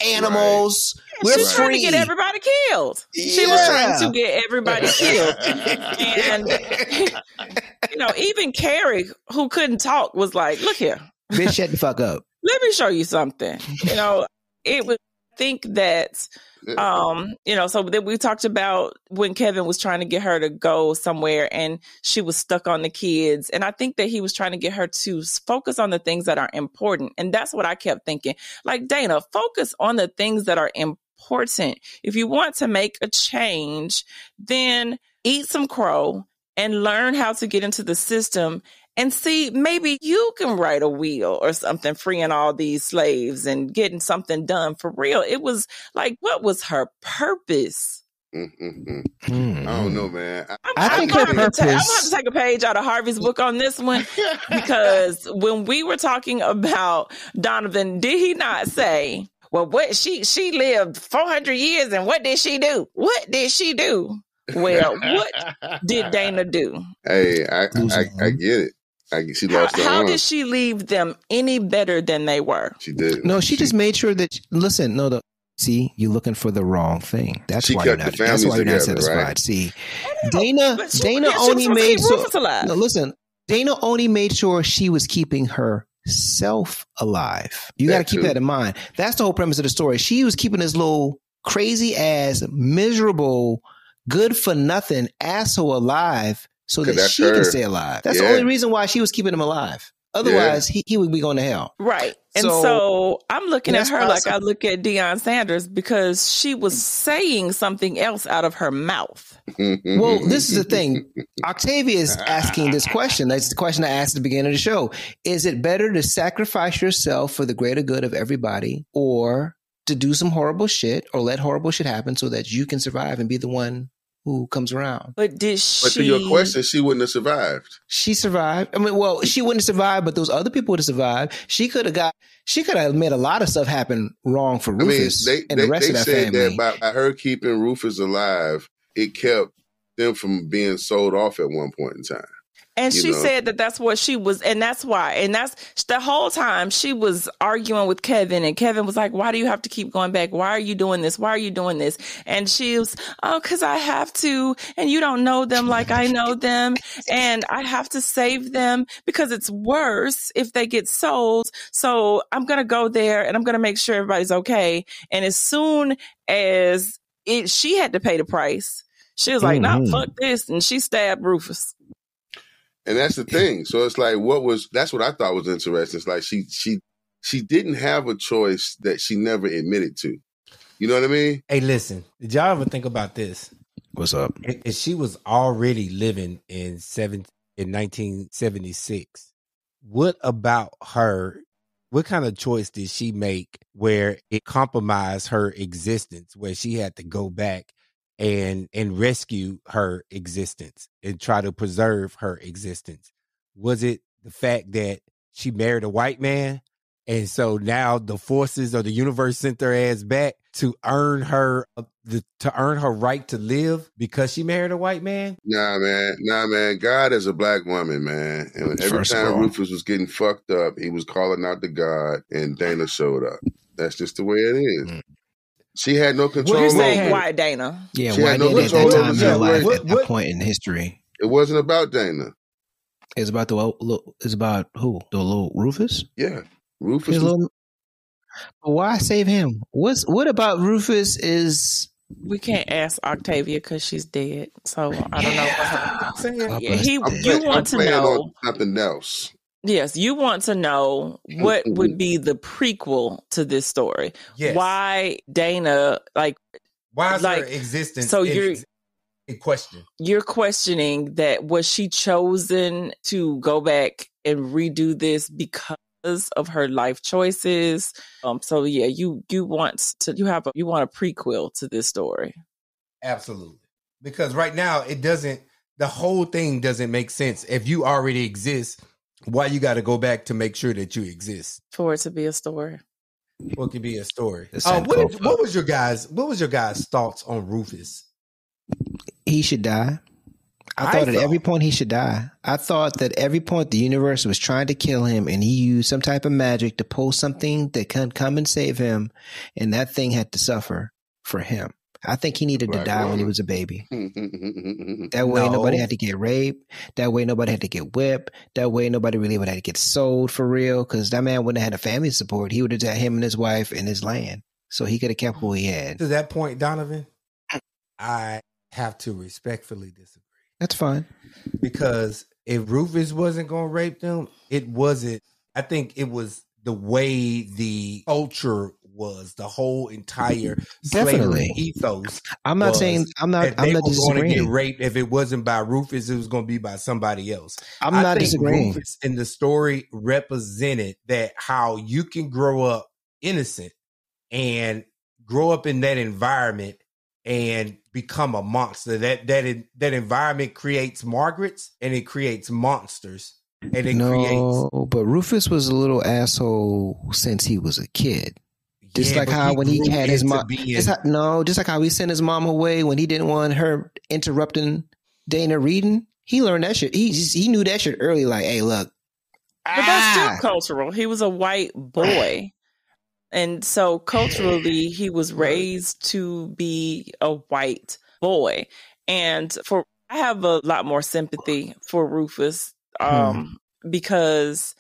F: animals. We're
G: She's
F: free.
G: trying to get everybody killed. She was trying to get everybody killed. and you know, even Carrie, who couldn't talk, was like, "Look here,
F: Bitch, shut the fuck up.
G: let me show you something." You know, it was. I think that um you know so then we talked about when kevin was trying to get her to go somewhere and she was stuck on the kids and i think that he was trying to get her to focus on the things that are important and that's what i kept thinking. Like dana focus on the things that are important. If you want to make a change then eat some crow and learn how to get into the system and see maybe you can write a will or something freeing all these slaves and getting something done for real it was like what was her purpose
H: Mm-hmm. I don't know, man. I,
F: I think
G: I'm
F: her
G: gonna ta- I'm gonna have to take a page out of Harvey's book on this one because when we were talking about Donovan, did he not say, "Well, what she she lived 400 years and what did she do? What did she do?" Well, what did Dana do?
H: hey, I, I, I get it. I, she
G: How,
H: lost her
G: how did she leave them any better than they were?
H: She did.
F: No, she just made sure that. Listen, no, the see, you're looking for the wrong thing. That's
H: She
F: why you're
H: kept the
F: not. That's why you're not satisfied.
H: together,
F: See, Dana,
G: she-
F: Dana
G: yeah,
F: only made
G: keep
F: so. No, listen, Dana only made sure she was keeping herself alive. You got to keep
H: too.
F: that in mind. That's the whole premise of the story. She was keeping this little crazy ass, miserable, good for nothing asshole alive so
H: 'Cause
F: that she
H: her.
F: can stay alive. That's the only reason why she was keeping him alive. Otherwise, he, he would be going to hell.
G: Right. And
F: So-
G: so, I'm looking at
F: That's
G: her like I look at Deion Sanders because she was saying something else out of her mouth.
F: Well, this is the thing. Octavia is asking this question. That's the question I asked at the beginning of the show. Is it better to sacrifice yourself for the greater good of everybody or to do some horrible shit or let horrible shit happen so that you can survive and be the one who comes around?
G: But did she
H: But to your question, she wouldn't have survived.
F: She survived. I mean, well, she wouldn't have survived, but those other people would have survived. She could have got, she could have made a lot of stuff happen wrong for
H: I mean,
F: Rufus
H: they
F: and
H: they,
F: the rest
H: they
F: of that
H: said
F: family.
H: that by, by her keeping Rufus alive, it kept them from being sold off at one point in time.
G: And
H: you
G: she
H: know?
G: said that that's what she was, and that's why. And that's the whole time she was arguing with Kevin, and Kevin was like, Why do you have to keep going back? Why are you doing this? Why are you doing this? And she was, Oh, because I have to, and you don't know them like I know them, and I have to save them because it's worse if they get sold. So I'm going to go there and I'm going to make sure everybody's okay. And as soon as it, she had to pay the price, she was like,
H: Mhm.
G: No, fuck this. And she stabbed Rufus.
H: And that's the thing. So it's like what was that's what I thought was interesting. It's like she she she didn't have a choice that she never admitted to. You know what I mean?
E: Hey, listen, did y'all ever think about this?
F: What's up?
E: If, if she was already living in seven in 1976, what about her? What kind of choice did she make where it compromised her existence, where she had to go back and and rescue her existence and try to preserve her existence? Was it the fact that she married a white man? And so now the forces of the universe sent their ass back to earn her uh, the, to earn her right to live because she married a white man.
H: Nah, man. Nah, man. God is a black woman, man. And every
E: First
H: time Rufus was getting fucked up, he was calling out to God, and Dana showed up. That's just the way it is. She had no control.
G: You're
H: over
G: saying why Dana?
F: Yeah,
H: She
F: why
H: had no
F: did at
H: control
F: that time in her life
H: situation.
F: at that point in history?
H: It wasn't about Dana.
F: It's about the it's about who? The little Rufus?
H: Yeah. Rufus
F: His
H: was-
F: little- But why save him? What's what about Rufus is
G: We can't ask Octavia because she's dead. So I don't know. What her, yeah, he,
H: I'm
G: you
H: play- I'm
G: want to
H: playing
G: know?
H: on something else.
G: Yes, you want to know what would be the prequel to this story.
E: Yes.
G: Why Dana like
E: Why is her
G: like
E: existence
G: So you're
E: in question?
G: you're questioning that was she chosen to go back and redo this because of her life choices um so yeah you you want to you have a you want a prequel to this story
E: Absolutely. Because right now it doesn't the whole thing doesn't make sense. If you already exist, why you got to go back to make sure that you exist?
G: for it to be a story
E: What could be a story? Uh, what, did- what was your guys? What was your guys' thoughts on Rufus?
F: he should die? I
E: I
F: thought at
E: thought-
F: every point he should die. I thought that every point the universe was trying to kill him and he used some type of magic to pull something that can come and save him and that thing had to suffer for him. I think he needed to
H: Black
F: die when he was a baby. That way nobody had to get raped. That way nobody had to get whipped. That way nobody really would have to get sold for real. Cause that man wouldn't have had a family support. He would have had him and his wife and his land. So he could have kept who he had.
E: To that point, Donovan, mm. I have to respectfully disagree
F: That's fine.
E: because if Rufus wasn't going to rape them, it wasn't. I think it was the way the culture was, the whole entire slavery
F: Definitely.
E: ethos.
F: I'm not saying- I'm not- I'm not
E: going to get raped. If it wasn't by Rufus, it was going to be by somebody else.
F: I'm
E: I
F: not disagreeing.
E: Rufus in the story represented that how you can grow up innocent and grow up in that environment and become a monster. That that that environment creates Margarets and it creates monsters and it creates
F: No, but Rufus was a little asshole since he was a kid. Just
E: Yeah,
F: like how
E: he
F: when he had his mom,
E: being-
F: just how, no, just like how he sent his mom away when he didn't want her interrupting Dana reading. He learned that shit. He just, he knew that shit early. Like, hey, look,
G: But that's
F: Ah.
G: still cultural. He was a white boy. And so culturally, he was raised to be a white boy. And for, I have a lot more sympathy for Rufus um, because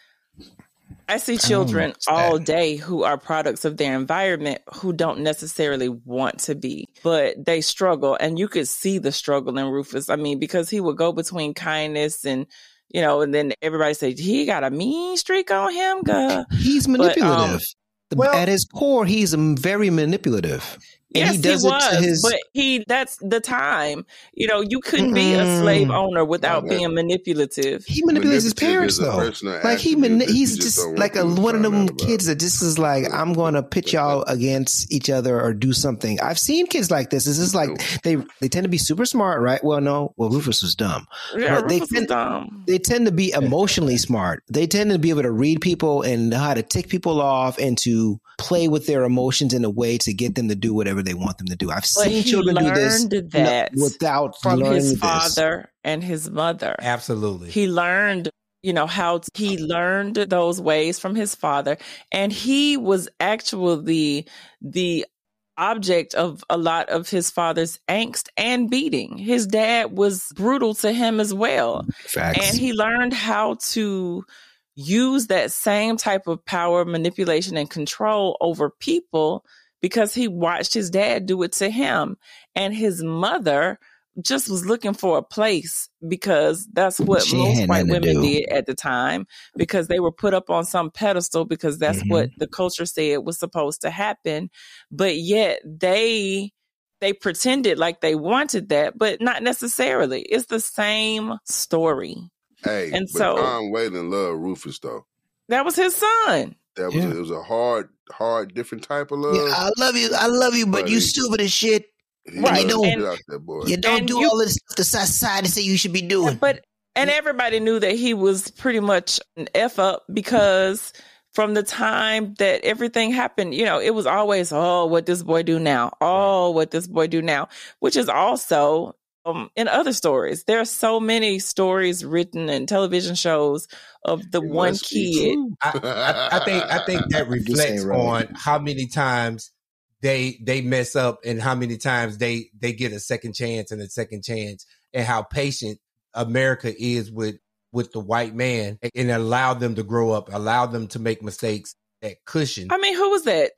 G: I see children all day who are products of their environment who don't necessarily want to be, but they struggle. And you could see the struggle in Rufus. I mean, because he would go between kindness and you know, and then everybody said he got a mean streak on him. Girl.
F: He's manipulative. But, um, well, at his core, he's very manipulative.
G: And yes, he, he was, his... but he that's the time. You know, you couldn't mm be a slave owner without being manipulative.
F: He manipulates his parents though. Like he mani- he's just, just like a, one of them kids that just is like, I'm going to pit y'all against each other or do something. I've seen kids like this. This is like they they tend to be super smart, right? Well, no, well Rufus was dumb.
G: Yeah,
F: but they
G: Rufus
F: tend,
G: dumb.
F: They tend to be emotionally smart. They tend to be able to read people and know how to tick people off and to play with their emotions in a way to get them to do whatever they want them to do. I've
G: but
F: seen children do this
G: that
F: without
G: from his
F: this.
G: father and his mother.
E: Absolutely.
G: He learned you know how he learned those ways from his father and he was actually the object of a lot of his father's angst and beating. His dad was brutal to him as well.
F: Facts.
G: And he learned how to use that same type of power, manipulation, and control over people because he watched his dad do it to him. And his mother just was looking for a place because that's what
F: She
G: most white women did at the time because they were put up on some pedestal because that's
F: Mhm.
G: what the culture said was supposed to happen. But yet they they pretended like they wanted that, but not necessarily. It's the same story.
H: Hey,
G: And
H: but
G: so-
H: Tom Weylin love Rufus though.
G: That was his son.
H: That was
F: Yeah.
H: it was a hard, hard, different type of love.
F: Yeah, I love you. I love you, but
H: Buddy.
F: you stupid as shit.
H: He
G: Right.
H: loved
F: don't-
H: the shit that boy.
F: You don't do
G: you-
F: all this stuff the society say you should be doing.
G: But and everybody knew that he was pretty much an F up because from the time that everything happened, you know, it was always, oh, what this boy do now? Oh, what this boy do now? Which is also um, in other stories. There are so many stories written and television shows of the
H: It
G: one kid.
E: I, I, I think I think that reflects
F: right.
E: on how many times they they mess up and how many times they they get a second chance and a second chance and how patient America is with with the white man and allow them to grow up, allow them to make mistakes. That cushion.
G: I mean, who was that?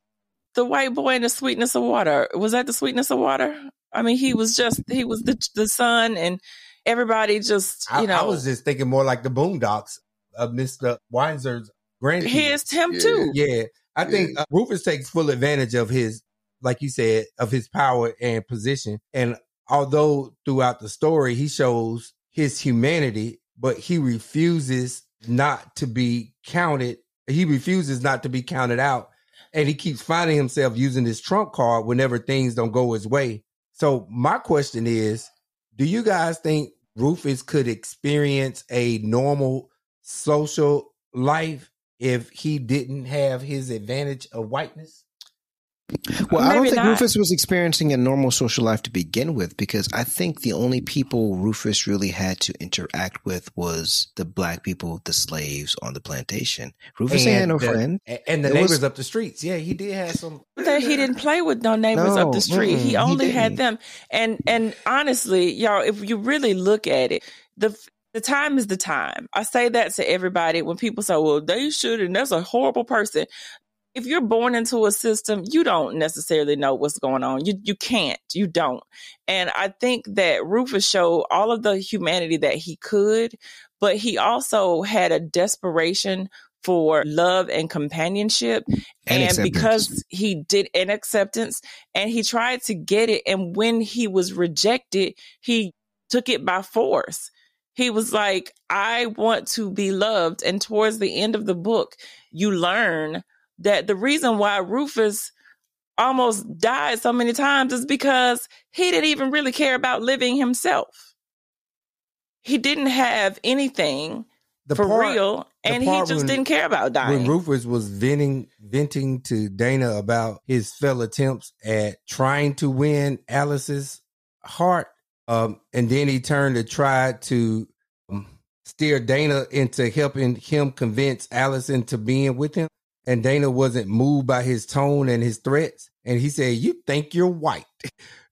G: The white boy in the sweetness of water. Was that the sweetness of water? I mean, he was just he was the the son, and everybody just you
E: I,
G: know
E: I was just thinking more like the Boondocks of Mister Wuncler's grandkids.
G: here's him
H: Yeah.
G: too.
E: Yeah, I think uh, Rufus takes full advantage of his, like you said, of his power and position. And although throughout the story he shows his humanity, but he refuses not to be counted. He refuses not to be counted out, and he keeps finding himself using his trump card whenever things don't go his way. So my question is, do you guys think Rufus could experience a normal social life if he didn't have his advantage of whiteness?
F: Well, I don't think
G: not.
F: Rufus was experiencing a normal social life to begin with because I think the only people Rufus really had to interact with was the black people, the slaves on the plantation. Rufus ain't had no
E: the,
F: friend.
E: And the
F: It
E: neighbors
F: was-
E: up the streets. Yeah, he did have some.
G: that he didn't play with no neighbors
F: No,
G: up the street. he
F: he
G: only had them. And and honestly, y'all, if you really look at it, the the time is the time. I say that to everybody when people say, "Well, they should," and that's a horrible person. If you're born into a system, you don't necessarily know what's going on. You you can't. You don't. And I think that Rufus showed all of the humanity that he could, but he also had a desperation for love and companionship
F: And
G: and, because he did an acceptance and he tried to get it and when he was rejected he took it by force he was like i want to be loved and towards the end of the book you learn that the reason why rufus almost died so many times is because he didn't even really care about living himself he didn't have anything
E: The
G: for
E: part-
G: real and he just
E: when-
G: didn't care about dying
E: When Rufus was venting venting to Dana about his failed attempts at trying to win Alice's heart, um, and then he turned to try to um, steer Dana into helping him convince Alice into being with him. And Dana wasn't moved by his tone and his threats. And he said, "You think you're white."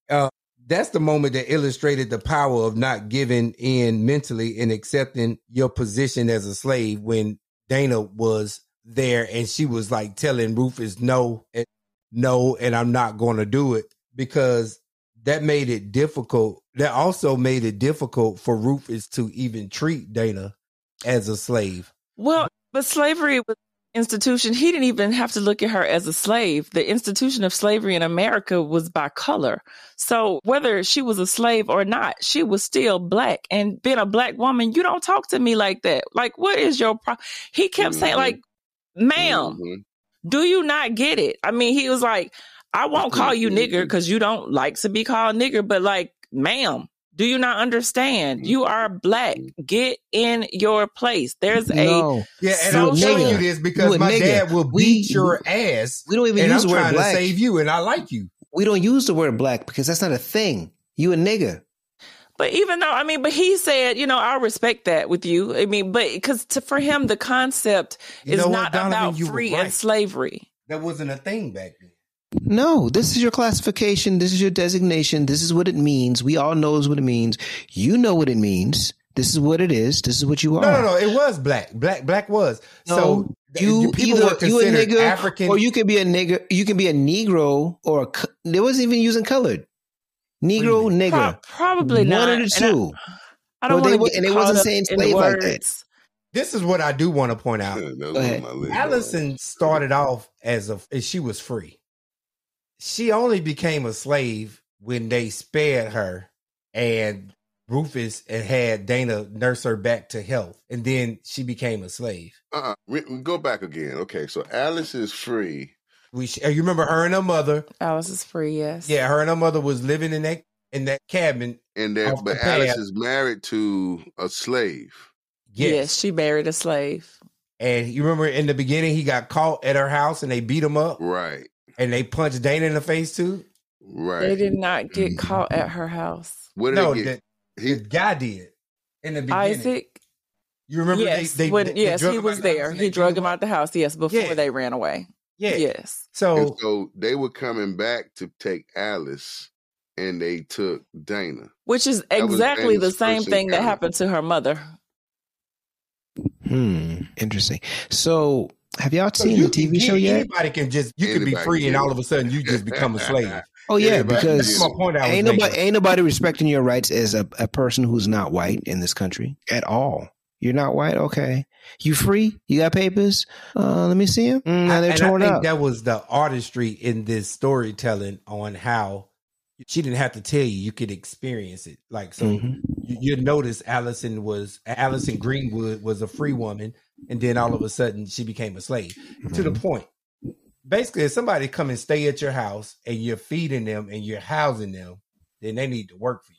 E: Uh, that's the moment that illustrated the power of not giving in mentally and accepting your position as a slave when Dana was there and she was like telling Rufus no and no and I'm not going to do it because that made it difficult that also made it difficult for Rufus to even treat Dana as a slave.
G: Well, but slavery was institution. He didn't even have to look at her as a slave. The institution of slavery in America was by color. So whether she was a slave or not, she was still black. And being a black woman, you don't talk to me like that. Like, what is your problem? He kept mm-hmm. saying, like, madam mm-hmm. do you not get it? I mean, he was like, I won't call you nigger because you don't like to be called nigger, but like, ma'am, do you not understand? You mm-hmm. are black. Mm-hmm. Get in your place. There's a
E: no. yeah, and I'm telling you this because my nigga. dad will beat we, your ass.
F: We don't even use
E: I'm
F: the word
E: black. To save you, and I like you.
F: We don't use the word black because that's not a thing. You a nigga.
G: But even though I mean, but he said, you know, I respect that with you. I mean, but because for him, the concept you is not Donovan, about free right. and slavery.
E: That wasn't a thing back then.
F: No, this is your classification. This is your designation. This is what it means. We all knows what it means. You know what it means. This is what it is. This is what you are.
E: No, no, no. It was black. Black, black was. No, so
F: you either you a nigga African, or you can be a nigga. You can be a Negro or a, there wasn't even using colored. Negro, nigger.
G: Pro- probably one
F: not. One of the two. I, I don't want to. And it wasn't saying slave like that.
E: This is what I do want to point out. Allison started off as a she was free she only became a slave when they spared her and Rufus and had Dana nurse her back to health, and then she became a slave.
H: Uh, uh go back again. Okay, so Alice is free.
E: We uh, you remember her and her mother.
G: Alice is free. Yes.
E: Yeah, her and her mother was living in that in that cabin.
H: And there, but Alice is married to a slave.
G: Yes. yes, she married a slave.
E: And you remember in the beginning, he got caught at her house and they beat him up.
H: Right.
E: And they punched Dana in the face too.
H: Right.
G: They did not get caught at her house.
H: What did no, the,
E: he, the guy did in the beginning.
G: Isaac.
E: You remember?
G: Yes,
E: they, they,
G: when,
E: they,
G: yes, he was there. He drug him out the house. Yes, before yeah. they ran away.
E: Yeah.
G: Yes.
E: So,
H: and so they were coming back to take Alice, and they took Dana,
G: which is exactly the same thing that happened to her mother.
F: Hmm. Interesting. So have y'all seen the TV show yet?
E: Anybody can just you can be free and all of a sudden you just become a slave.
F: Oh yeah, because ain't nobody ain't nobody respecting your rights as a, a person who's not white in this country at all. You're not white, okay? You free? You got papers? Uh, let me see them. Mm, now they're and torn
E: I think
F: up.
E: That was the artistry in this storytelling on how she didn't have to tell you; you could experience it. Like so, mm-hmm. you, you notice Allison was Allison Greenwood was a free woman and then all of a sudden she became a slave. Mm-hmm. To the mm-hmm. point, basically, if somebody come and stay at your house and you're feeding them and you're housing them, then they need to work for you.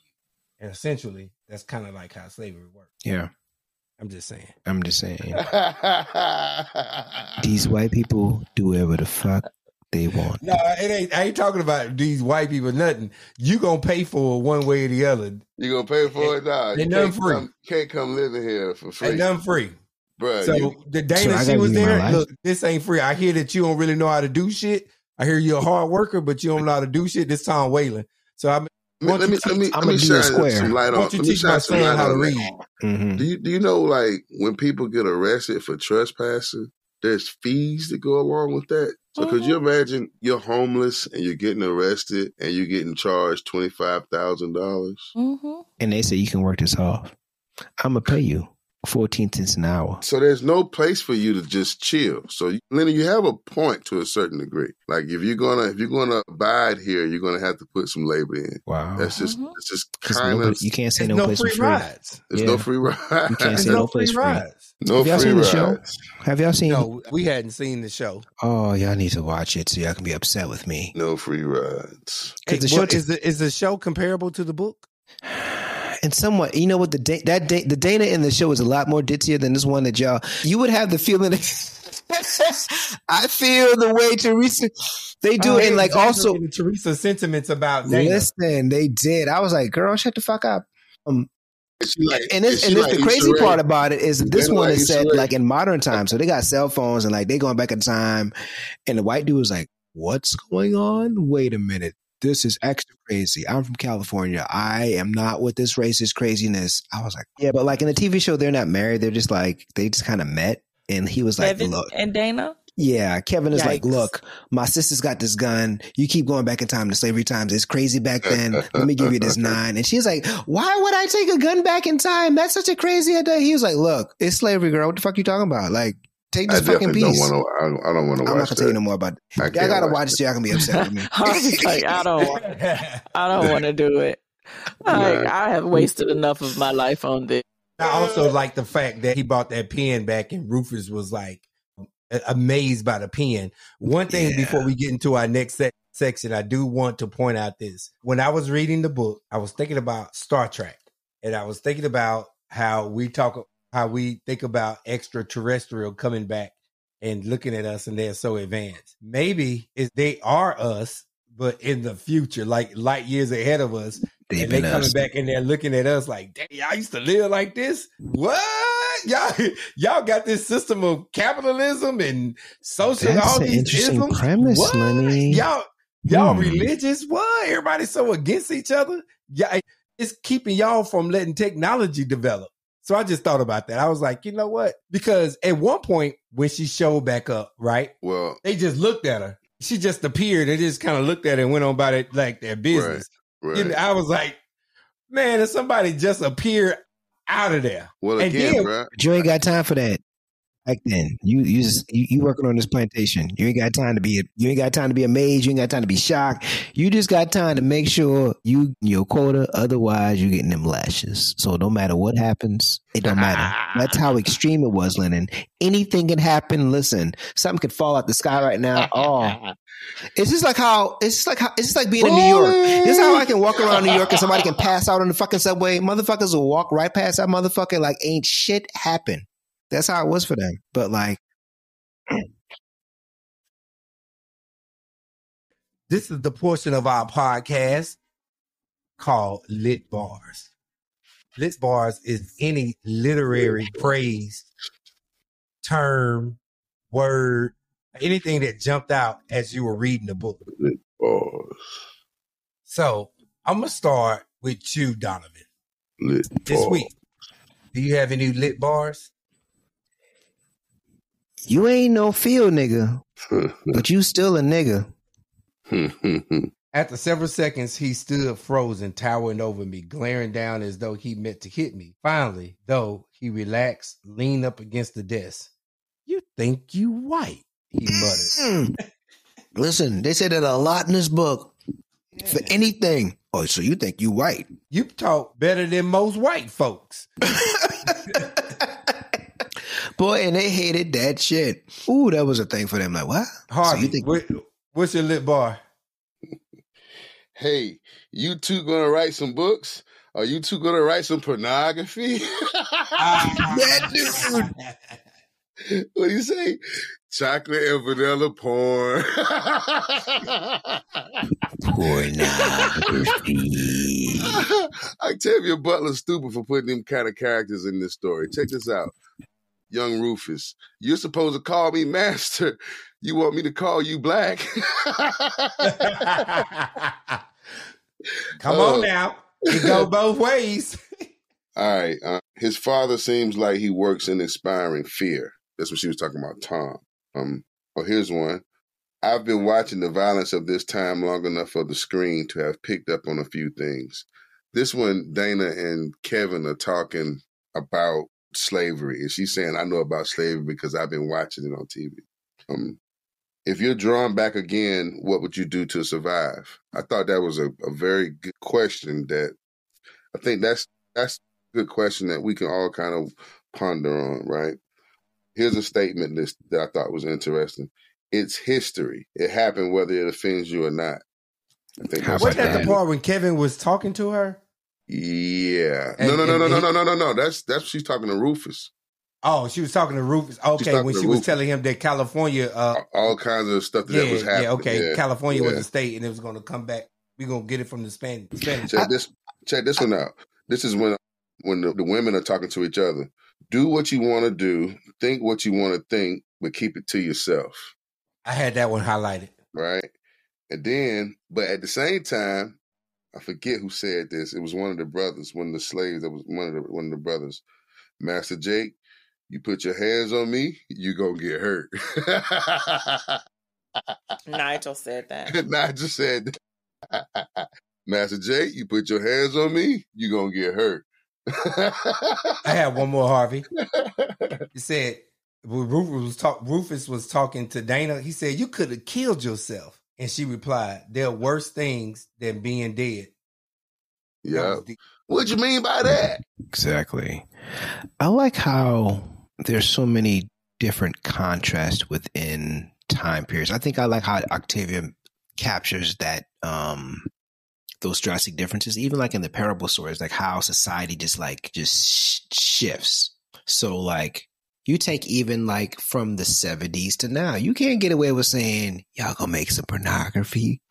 E: And essentially, that's kind of like how slavery works.
F: Yeah.
E: I'm just saying.
F: I'm just saying. These white people do whatever the fuck they want.
E: No, it ain't. I ain't talking about these white people. Nothing. You gonna pay for it one way or the other.
H: You gonna pay for it? Nah,
E: ain't nothing free.
H: Come, can't come living here for free.
E: Ain't nothing free.
H: Bro,
E: so
H: you,
E: the Dana so she was there. Look, this ain't free. I hear that you don't really know how to do shit. I hear you're a hard worker, but you don't know how to do shit. This Tom Weylin. So I'm.
H: Let me, let me, let me shine some light on.
E: Let you teach my son how to read?
H: Mm-hmm. Do you do you know like when people get arrested for trespassing, there's fees that go along with that. So mm-hmm. could you mm-hmm. imagine you're homeless and you're getting arrested and you're getting charged twenty five thousand dollars,
G: mm-hmm.
F: and they say you can work this off. I'm gonna pay you. 14 cents an hour.
H: So there's no place for you to just chill. So Lenny, you have a point to a certain degree. Like if you're gonna if you're gonna abide here, you're gonna have to put some labor in.
F: Wow.
H: That's just mm-hmm. it's just kind of
F: you can't say no, no place free, free
H: rides. There's yeah. no free rides.
F: You can't say no, no place free rides.
H: No
F: have y'all
H: rides.
F: seen the show? Have y'all seen?
E: No, we hadn't seen the show.
F: Oh, y'all need to watch it so y'all can be upset with me.
H: No free rides.
E: Hey, the show is the is the show comparable to the book?
F: And somewhat, you know what the that the Dana in the show is a lot more ditzier than this one that y'all. You would have the feeling. I feel the way Teresa they do, oh, and like also
E: Teresa sentiments about Dana.
F: Listen, they did. I was like, girl, shut the fuck up. Um, like, and this, and this like the crazy part about it is this one like is set like in modern times, so they got cell phones and like they going back in time, and the white dude was like, "What's going on? Wait a minute, this is extra crazy. I'm from California. I am not with this racist craziness. I was like, yeah, but like in the TV show, they're not married. They're just like, they just kind of met. And he was like, look.
G: And Dana?
F: Yeah, Kevin is like, look, my sister's got this gun. You keep going back in time to slavery times. It's crazy back then. Let me give you this nine. And she's like, why would I take a gun back in time? That's such a crazy idea. He was like, look, it's slavery, girl. What the fuck you talking about? Like, take
H: I
F: this fucking
H: definitely don't
F: piece.
H: want to. I, don't- I don't want to
F: I'm not gonna tell you
H: that.
F: no more about it.
H: I
F: I, gotta
H: watch
F: watch it. Y'all gonna be upset with me.
G: I was like, I don't, want, I don't want to do it. Like,
E: Nah.
G: I have wasted enough of my life on this.
E: I also like the fact that he bought that pen back and Rufus was like amazed by the pen. One thing before we get into our next sec- section, I do want to point out this. When I was reading the book, I was thinking about Star Trek and I was thinking about how we talk, how we think about extraterrestrial coming back and looking at us and they're so advanced. Maybe it's, they are us, but in the future, like light years ahead of us.
F: They've
E: and they coming
F: us.
E: back and they're looking at us like, "Damn, y'all used to live like this? What? Y'all, y'all got this system of capitalism and social
F: That's
E: all
F: an
E: these
F: interesting
E: isms?
F: premise,
E: What?
F: Lenny.
E: Y'all, y'all
F: Hmm.
E: religious? What? Everybody's so against each other? Yeah, it's keeping y'all from letting technology develop. So I just thought about that. I was like, you know what? Because at one point when she showed back up, right?
H: Well,
E: they just looked at her. She just appeared and just kind of looked at her and went on about it like their business.
H: Right,
E: You know, I was like, man, if somebody just appeared out of there.
H: Well,
E: And
H: again,
E: then-
H: bro.
F: But you ain't got time for that. Back then, you you just you, you working on this plantation. You ain't got time to be a you ain't got time to be amazed. You ain't got time to be shocked. You just got time to make sure you your quota. Otherwise, you getting them lashes. So no matter what happens, it don't matter. That's how extreme it was, Lennon. Anything can happen. Listen, something could fall out the sky right now. Oh, it's just like how it's just like how it's just like being in New York. This is how I can walk around New York and somebody can pass out on the fucking subway. Motherfuckers will walk right past that motherfucker like ain't shit happened. That's how it was for them. But like,
E: This is the portion of our podcast called Lit Bars. Lit Bars is any literary phrase, term, word, anything that jumped out as you were reading the book.
H: Lit Bars.
E: So I'm gonna start with you, Donovan.
H: Lit
E: This
H: bars.
E: week, do you have any lit bars?
F: You ain't no field nigga, but you still a nigga.
E: After several seconds, he stood frozen, towering over me, glaring down as though he meant to hit me. Finally, though, he relaxed, leaned up against the desk. You think you white, he muttered.
F: Mm. Listen, they say that a lot in this book. For anything. Oh, so you think you white?
E: You talk better than most white folks.
F: Boy, and they hated that shit. Ooh, that was a thing for them. Like, what?
E: Harvey,
F: so you think
E: what, what's your lit bar?
H: Hey, you two gonna write some books? Are you two gonna write some pornography?
F: yeah, dude.
H: What do you say? Chocolate and vanilla porn.
F: pornography?
H: Octavia Butler's stupid for putting them kind of characters in this story. Check this out. Young Rufus, you're supposed to call me master. You want me to call you black?
E: Come
H: Uh,
E: on now. It go both ways.
H: All right. Uh, his father seems like he works in inspiring fear. That's what she was talking about, Tom. Um, well, here's one. I've been watching the violence of this time long enough for the screen to have picked up on a few things. This one, Dana and Kevin are talking about slavery, and she's saying, "I know about slavery because I've been watching it on TV." Um, if you're drawn back again, what would you do to survive? I thought that was a, a very good question. That I think that's that's a good question that we can all kind of ponder on. Right? Here's a statement this, that I thought was interesting. It's history. It happened whether it offends you or not. I think that's
E: Wasn't that the part when Kevin was talking to her?
H: Yeah.
E: And-
H: no, no, no, no, no, no, no, no, no. That's that's she's talking to Rufus.
E: Oh, she was talking to Rufus. Okay, when she was
H: Rufus.
E: telling him that California, uh,
H: All kinds of stuff that,
E: yeah,
H: that was happening.
E: yeah, okay,
H: Yeah,
E: California was
H: yeah.
E: a state, and it was going to come back. We're going to get it from the Spanish. Spanish.
H: Check this. Check this one out. This is when when the, the women are talking to each other. Do what you want to do. Think what you want to think, but keep it to yourself.
E: I had that one highlighted.
H: Right. And then, but at the same time, I forget who said this. It was one of the brothers, one of the slaves. That was one of the one of the brothers, Master Jake. you put your hands on me, you gonna get hurt.
G: Nigel said that.
H: Nigel said, Master Jake, you put your hands on me, you gonna get hurt.
E: I have one more, Harvey. He said Rufus was talk, Rufus was talking to Dana. He said you could have killed yourself, and she replied, "There are worse things than being dead."
H: Yeah. What you mean by that?
F: Exactly. I like how there's so many different contrasts within time periods. I think I like how Octavia captures that um those drastic differences, even like in the parable stories, like how society just like just sh- shifts. So like you take even like from the 70s to now, you can't get away with saying y'all gonna make some pornography.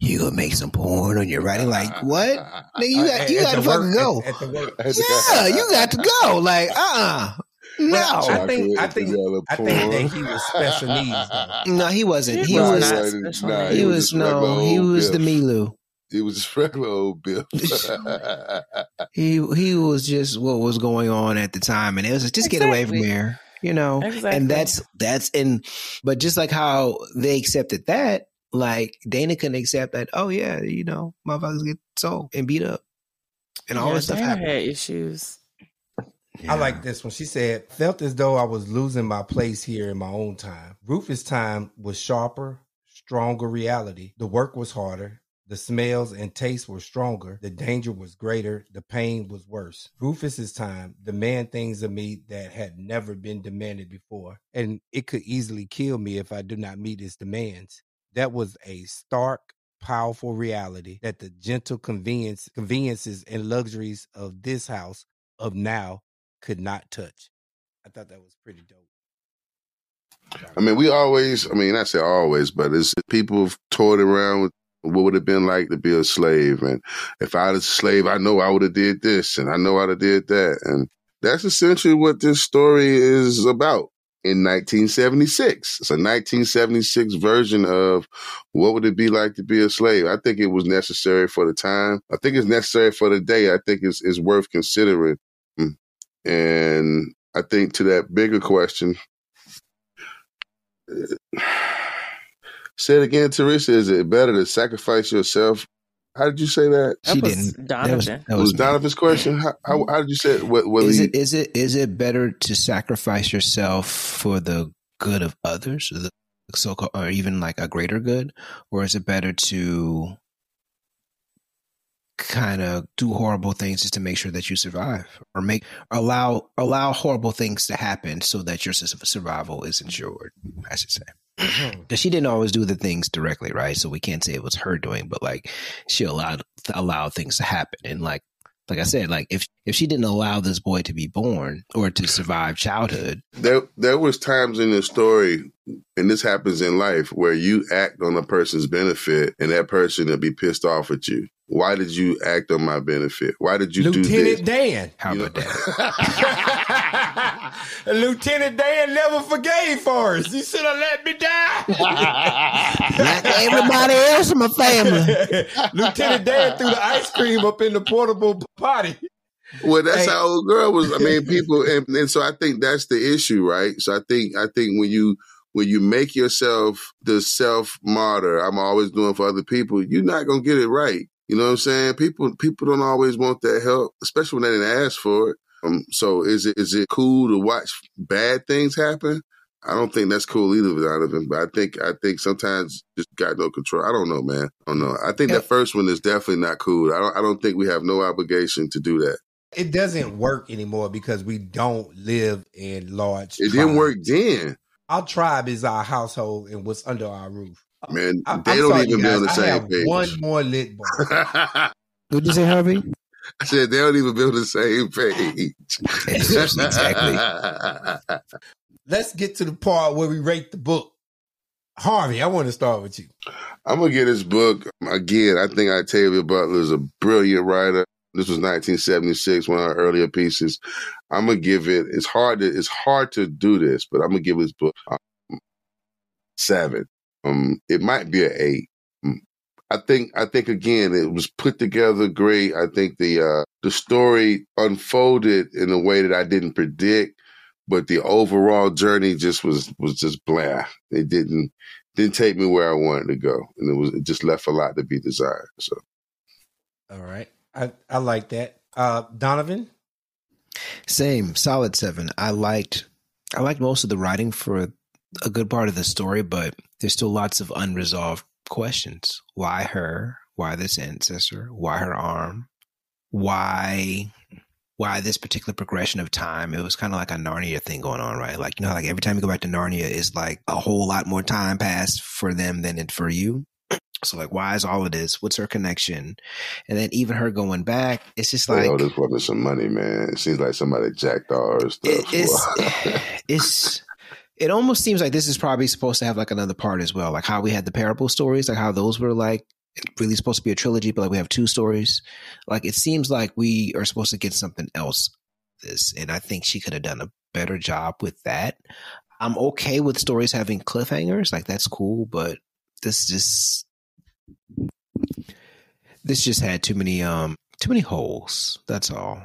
F: You gonna make some porn on your writing? Like what? Nigga, you got you got to fucking go. Yeah, you got to go. Like uh, uh no.
E: I think I think I think that he was special needs. Though.
F: No, he wasn't. He
H: Nah,
F: was.
H: he wasn't. Nah,
F: he
H: he was
F: was
H: just
F: no. He
H: old
F: was the
H: Biff.
F: Milu.
H: It was just regular old Bill.
F: He he was just what was going on at the time, and it was just get away from here, you know.
G: Exactly.
F: And that's that's in, but just like how they accepted that, like Dana couldn't accept that. Oh yeah, you know, motherfuckers get sold and beat up, and all
G: Yeah,
F: that stuff
G: Dana
F: happened.
G: had issues.
E: I like this one. She said, "Felt as though I was losing my place here in my own time. Rufus' time was sharper, stronger reality. The work was harder." The smells and tastes were stronger. The danger was greater. The pain was worse. Rufus's time demand things of me that had never been demanded before, and it could easily kill me if I do not meet his demands. That was a stark, powerful reality that the gentle convenience, conveniences and luxuries of this house of now could not touch. I thought that was pretty dope.
H: I mean, we always, I mean, I say always, but it's people have toyed around with what would it have been like to be a slave. And if I was a slave, I know I would have did this and I know I'd have did that. And that's essentially what this story is about in 1976. It's a 1976 version of what would it be like to be a slave. I think it was necessary for the time. I think it's necessary for the day. I think it's, it's worth considering. Mm. And I think to that bigger question, Say it again, Teresa. Is it better to sacrifice yourself? How did you say that?
G: That
F: She
G: was
F: didn't. That was- that
H: was
F: was.
H: Donovan's question. How, how, mm-hmm. how did you say it? What, what
F: Is
H: he,
F: it is it is it better to sacrifice yourself for the good of others, the so or even like a greater good, or is it better to kind of do horrible things just to make sure that you survive, or make allow allow horrible things to happen so that your su- survival is ensured? I should say. Mm-hmm. Because she didn't always do the things directly, right? So we can't say it was her doing, but like she allowed allowed things to happen, and like like I said, like if if she didn't allow this boy to be born or to survive childhood,
H: there, there was times in the story, and this happens in life, where you act on a person's benefit, and that person will be pissed off at you. Why did you act on my benefit? Why did you do this?
E: Lieutenant Dan.
F: how about that?
E: Lieutenant Dan never forgave Forrest. You should have let me die.
F: like everybody else in my family.
E: Lieutenant Dan threw the ice cream up in the portable potty.
H: Well, that's
E: Hey.
H: how old girl was. I mean, people, and, and so I think that's the issue, right? So I think, I think when you when you make yourself the self martyr, I'm always doing for other people. You're not gonna get it right. You know what I'm saying? People, people don't always want that help, especially when they didn't ask for it. Um, so is it is it cool to watch bad things happen? I don't think that's cool either, Donovan. But I think I think sometimes just got no control. I don't know, man. I don't know. I think that first one is definitely not cool. I don't. I don't think we have no obligation to do that.
E: It doesn't work anymore because we don't live in large.
H: It didn't work then,
E: Our tribe is our household and what's under our roof.
H: man.
E: I,
H: they
E: I'm
H: don't even
E: you
H: be on the
E: guys. I
H: same
E: have
H: page.
E: One more lit bar.
F: What'd you say, Harvey?
H: I said they don't even build the same page.
F: exactly.
E: Let's get to the part where we rate the book. Harvey, I want to start with you.
H: I'm gonna get this book again. I think Octavia Butler is a brilliant writer. This was 1976, one of her earlier pieces. I'm gonna give it. It's hard to. It's hard to do this, but I'm gonna give this book um, seven. Um, it might be an eight. I think. I think again, it was put together great. I think the uh, the story unfolded in a way that I didn't predict. but the overall journey just was was just blah. It didn't didn't take me where I wanted to go, and it was it just left a lot to be desired. So,
E: all right, I I like that. Uh, Donovan,
F: same solid seven. I liked I liked most of the writing for a good part of the story, but there's still lots of unresolved questions. Why her? Why this ancestor? Why her arm? Why why this particular progression of time, it was kind of like a Narnia thing going on, right? Like, you know, like every time you go back to Narnia, it's like a whole lot more time passed for them than it for you. So, like, why is all of this? What's her connection? And then even her going back, it's just like,
H: oh, this wanted some money, man. It seems like somebody jacked all her stuff.
F: It's, it's, it almost seems like this is probably supposed to have like another part as well, like how we had the parable stories, like how those were like really supposed to be a trilogy, but like we have two stories. Like it seems like we are supposed to get something else. This and I think she could have done a better job with that. I'm okay with stories having cliffhangers, like that's cool, but this just this just had too many um too many holes. That's all.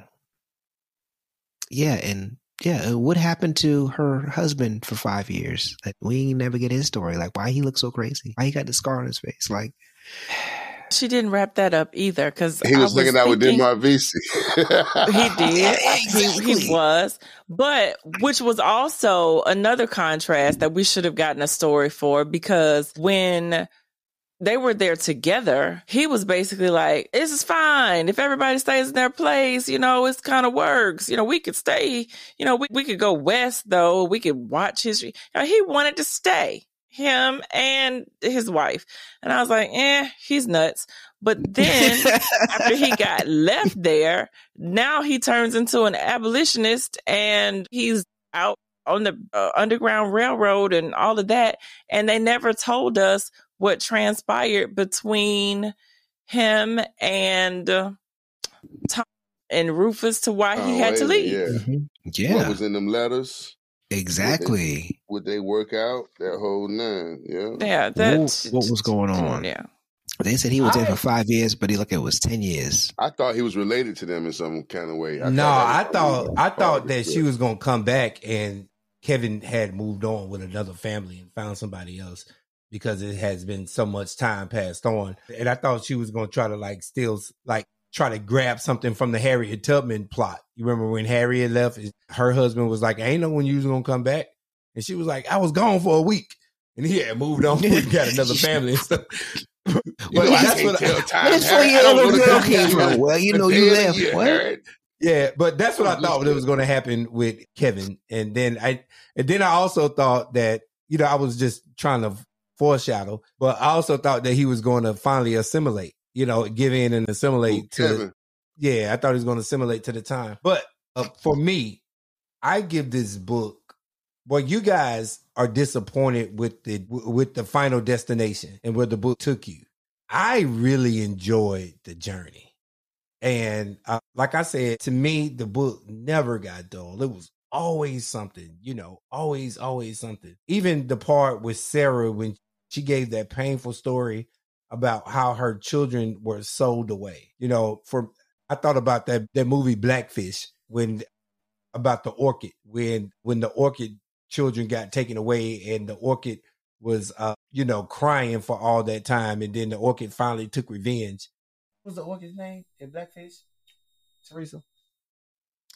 F: Yeah, and yeah, uh, what happened to her husband for five years? Like we never get his story. Like why he looks so crazy? Why he got the scar on his face? Like
G: she didn't wrap that up either because
H: he was, was hanging out with Denmark Vesey.
G: he did. Exactly. He, he, was, but which was also another contrast that we should have gotten a story for because when they were there together, he was basically like, "This is fine if everybody stays in their place. You know, it's kind of works. You know, we could stay. You know, we we could go west though. We could watch history. You know, he wanted to stay." him and his wife. And I was like, eh, he's nuts. But then after he got left there, now he turns into an abolitionist and he's out on the uh, Underground Railroad and all of that. And they never told us what transpired between him and uh, Tom and Rufus to why he oh, had to leave.
H: Yeah. Mm-hmm. yeah. What was in them letters?
F: Exactly.
H: Would they, would they, work out that whole nine? Yeah.
G: Yeah. That's
F: what, what was going on?
G: Yeah.
F: They said he was I, there for five years, but he look it was ten years.
H: I thought he was related to them in some kind of way.
E: I no, I thought I thought that she was gonna come back and Kevin had moved on with another family and found somebody else because it has been so much time passed on. And I thought she was gonna try to like steal like try to grab something from the Harriet Tubman plot. You remember when Harriet left? Her husband was like, "I ain't know when you was gonna come back," and she was like, "I was gone for a week." And he had moved on and got another family and stuff.
H: but you know, that's what I, time.
F: Where four year old girl came from? Well, you know, you left. What?
E: Yeah, but that's what I thought that was going to happen with Kevin. And then I, and then I also thought that you know I was just trying to foreshadow, but I also thought that he was going to finally assimilate you know, give in and assimilate Ooh, to. Kevin. Yeah, I thought he was going to assimilate to the time. But uh, for me, I give this book. Well, you guys are disappointed with the with the final destination and where the book took you. I really enjoyed the journey, and uh, like I said, to me, the book never got dull. It was always something, you know, always, always something. Even the part with Sarah when she gave that painful story about how her children were sold away. You know, for I thought about that that movie Blackfish when about the orchid when when the orchid children got taken away and the orchid was uh you know crying for all that time and then the orchid finally took revenge. What was the orchid's name in Blackfish? Teresa?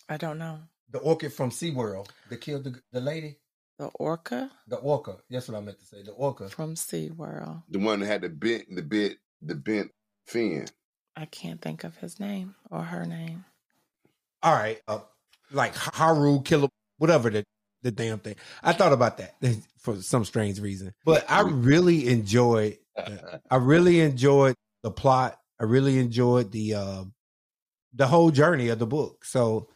G: I don't know.
E: The orchid from SeaWorld that killed the, the lady.
G: The orca?
E: The orca. That's what I meant to say. The orca.
G: From SeaWorld.
H: The one that had the bent the bit the bent fin.
G: I can't think of his name or her name.
E: All right. Uh, like Haru Killer whatever the the damn thing. I thought about that for some strange reason. But I really enjoyed I really enjoyed the plot. I really enjoyed the uh, the whole journey of the book. So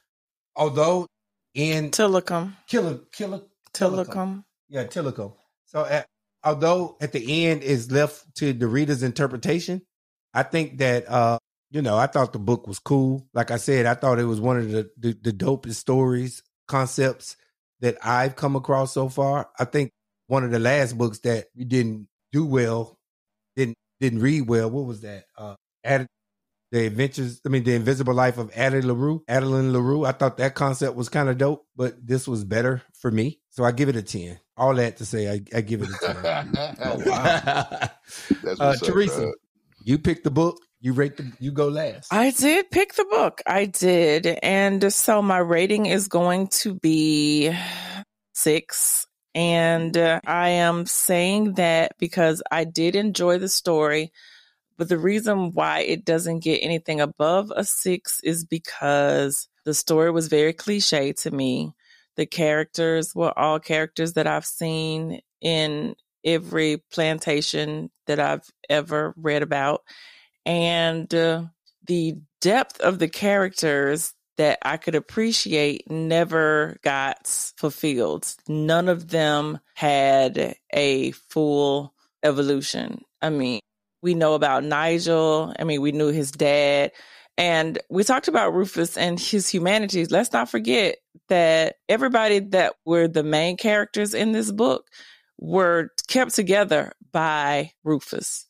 E: although in
G: Tilikum.
E: Killer Killer
G: Tilikum.
E: Yeah, Tilikum. So at, although at the end is left to the reader's interpretation, I think that uh, you know, I thought the book was cool. Like I said, I thought it was one of the, the, the dopest stories, concepts that I've come across so far. I think one of the last books that we didn't do well, didn't didn't read well. What was that? Uh, the adventures, I mean, the invisible life of Adeline LaRue, Adeline LaRue. I thought that concept was kind of dope, but this was better for me. So I give it a 10. All that to say, I, I give it a 10.
H: oh, wow.
E: That's uh, Teresa, up, you picked the book. You rate the, you go last.
G: I did pick the book. I did. And so my rating is going to be six. And uh, I am saying that because I did enjoy the story. But the reason why it doesn't get anything above a six is because the story was very cliche to me. The characters were all characters that I've seen in every plantation that I've ever read about and uh, the depth of the characters that I could appreciate never got fulfilled. None of them had a full evolution. I mean, we know about Nigel. I mean, we knew his dad. And we talked about Rufus and his humanities. Let's not forget that everybody that were the main characters in this book were kept together by Rufus.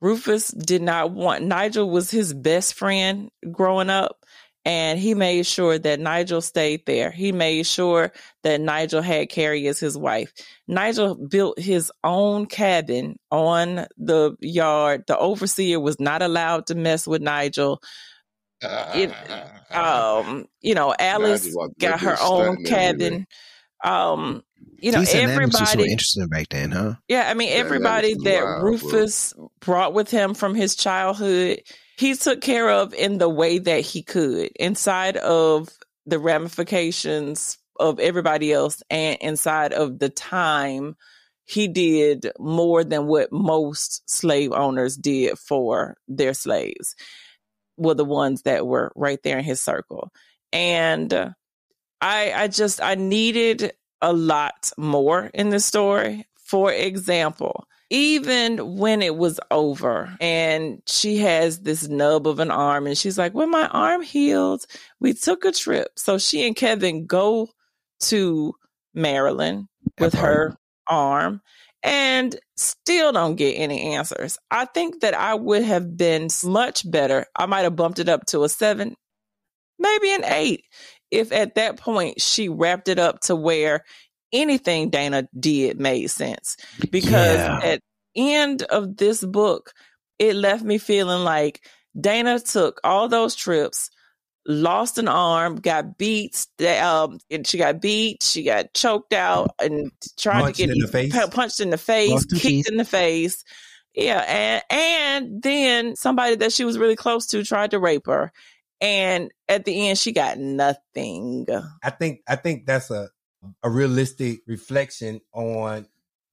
G: Rufus did not want Nigel was his best friend growing up and he made sure that Nigel stayed there. He made sure that Nigel had Carrie as his wife. Nigel built his own cabin on the yard. The overseer was not allowed to mess with Nigel. It, um, you know, Alice got her own cabin. Um, you know, everybody
F: were interesting back then, huh?
G: Yeah, I mean, everybody yeah, that, that Rufus bro. brought with him from his childhood, he took care of in the way that he could, inside of the ramifications of everybody else, and inside of the time. He did more than what most slave owners did for their slaves. Were the ones that were right there in his circle, and I, I just I needed a lot more in the story. For example, even when it was over and she has this nub of an arm and she's like, when my arm healed, we took a trip. So she and Kevin go to Maryland with her arm and still don't get any answers. I think that I would have been much better. I might have bumped it up to a seven, maybe an eight if at that point she wrapped it up to where anything Dana did made sense. Because yeah. at end of this book, it left me feeling like Dana took all those trips, lost an arm, got beat, um, and she got beat, she got choked out, and tried punched to get
E: in the face.
G: punched in the face, kicked in the face. Yeah, and and then somebody that she was really close to tried to rape her, and at the end she got nothing.
E: I think I think that's a a realistic reflection on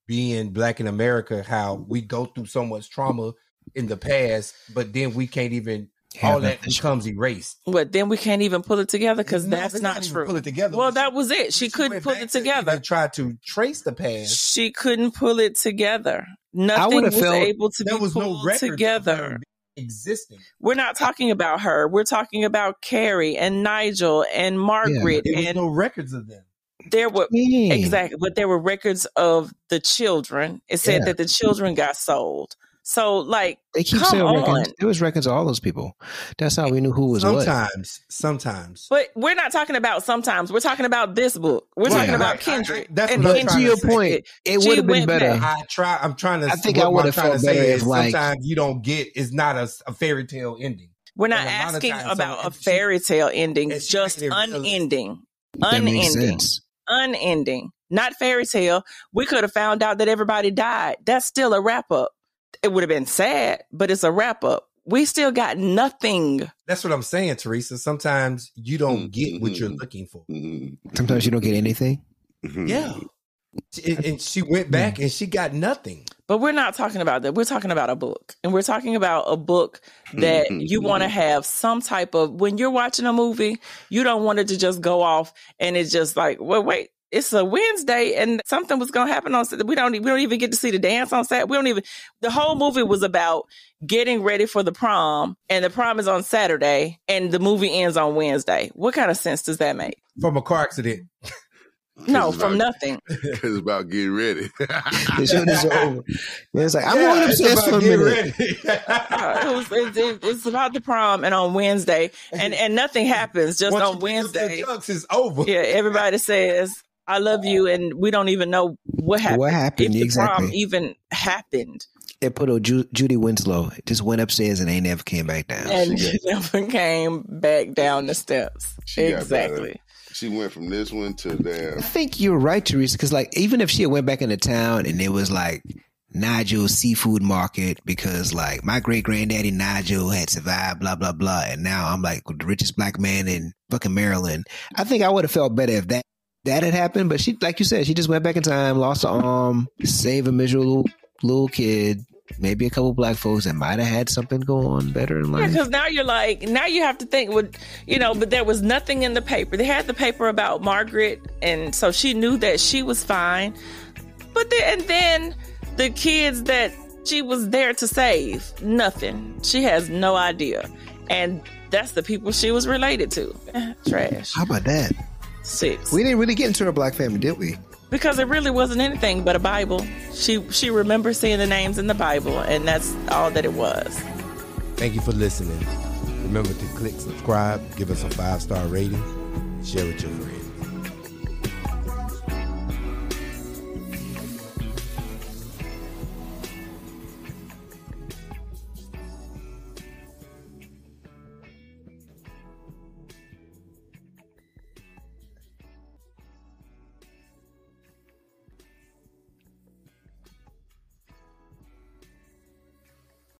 E: being black in America, how we go through so much trauma in the past, but then we can't even all that becomes erased.
G: But then we can't even pull it together because no, that's not true.
E: Pull it together.
G: Well, that was it. She, she couldn't pull it together.
E: Tried to trace the past.
G: She couldn't pull it together. Nothing was felt, able to be was pulled no together
E: existing.
G: We're not talking about her. We're talking about Carrie and Nigel and Margaret.
E: Yeah,
G: and
E: no records of them.
G: There were Dang. exactly, but there were records of the children. It said yeah. that the children got sold. So like
F: they keep saying records. There was records of all those people. That's how we knew who was
E: sometimes, what. Sometimes,
G: But we're not talking about sometimes. We're talking about this book. We're right, talking about Kindred.
F: I, I, that's and what to your point. It would have been better.
E: Back. I try. I'm trying to. I think I would have felt better if like sometimes you don't get. It's not a, a fairy tale ending.
G: We're not asking about a fairy tale ending. Just unending. Unending. Unending. Not fairy tale. We could have found out that everybody died. That's still a wrap up it would have been sad, but it's a wrap up. We still got nothing.
E: That's what I'm saying, Teresa. Sometimes you don't mm-hmm. get what you're looking for. Mm-hmm.
F: Sometimes you don't get anything.
E: Yeah. And she went back and she got nothing.
G: But we're not talking about that. We're talking about a book. And we're talking about a book that you want to have some type of when you're watching a movie, you don't want it to just go off and it's just like, well, wait, it's a Wednesday and something was going to happen on we don't we don't even get to see the dance on Saturday. We don't even the whole movie was about getting ready for the prom and the prom is on Saturday and the movie ends on Wednesday. What kind of sense does that make?
E: From a car accident.
G: No, from nothing.
H: it's about getting ready.
F: the show is over. It's like I'm
E: Yeah,
F: going upstairs
E: about
F: for a
E: getting
F: minute.
G: Uh, it was, it, it- it's about the prom and on Wednesday, and and nothing happens. Just
E: Once
G: on
E: you pick the
G: Wednesday,
E: trunks, it's over.
G: yeah, everybody says I love you, and we don't even know what happened.
F: What happened,
G: If the
F: exactly.
G: prom even happened,
F: It put old Ju- Judy Winslow just went upstairs and ain't never came back down.
G: and never came back down the steps.
H: She got
G: exactly.
H: She went from this one to damn.
F: I think you're right, Teresa, because like even if she went back into town and it was like Nigel seafood market because like my great granddaddy Nigel had survived, blah blah blah, and now I'm like the richest black man in fucking Maryland. I think I would have felt better if that that had happened. But she, like you said, she just went back in time, lost her arm, saved a miserable little kid, maybe a couple black folks that might have had something go on better in
G: Yeah,
F: life.
G: because now you're like, now you have to think, with you know, but there was nothing in the paper. They had the paper about Margaret, and so she knew that she was fine. But then, and then the kids that she was there to save, nothing. She has no idea, and that's the people she was related to. Trash.
F: How about that?
G: Six.
F: We didn't really get into her black family, did we?
G: Because it really wasn't anything but a Bible. She she remembers seeing the names in the Bible, and that's all that it was.
E: Thank you for listening. Remember to click subscribe, give us a five star rating, share with your friends.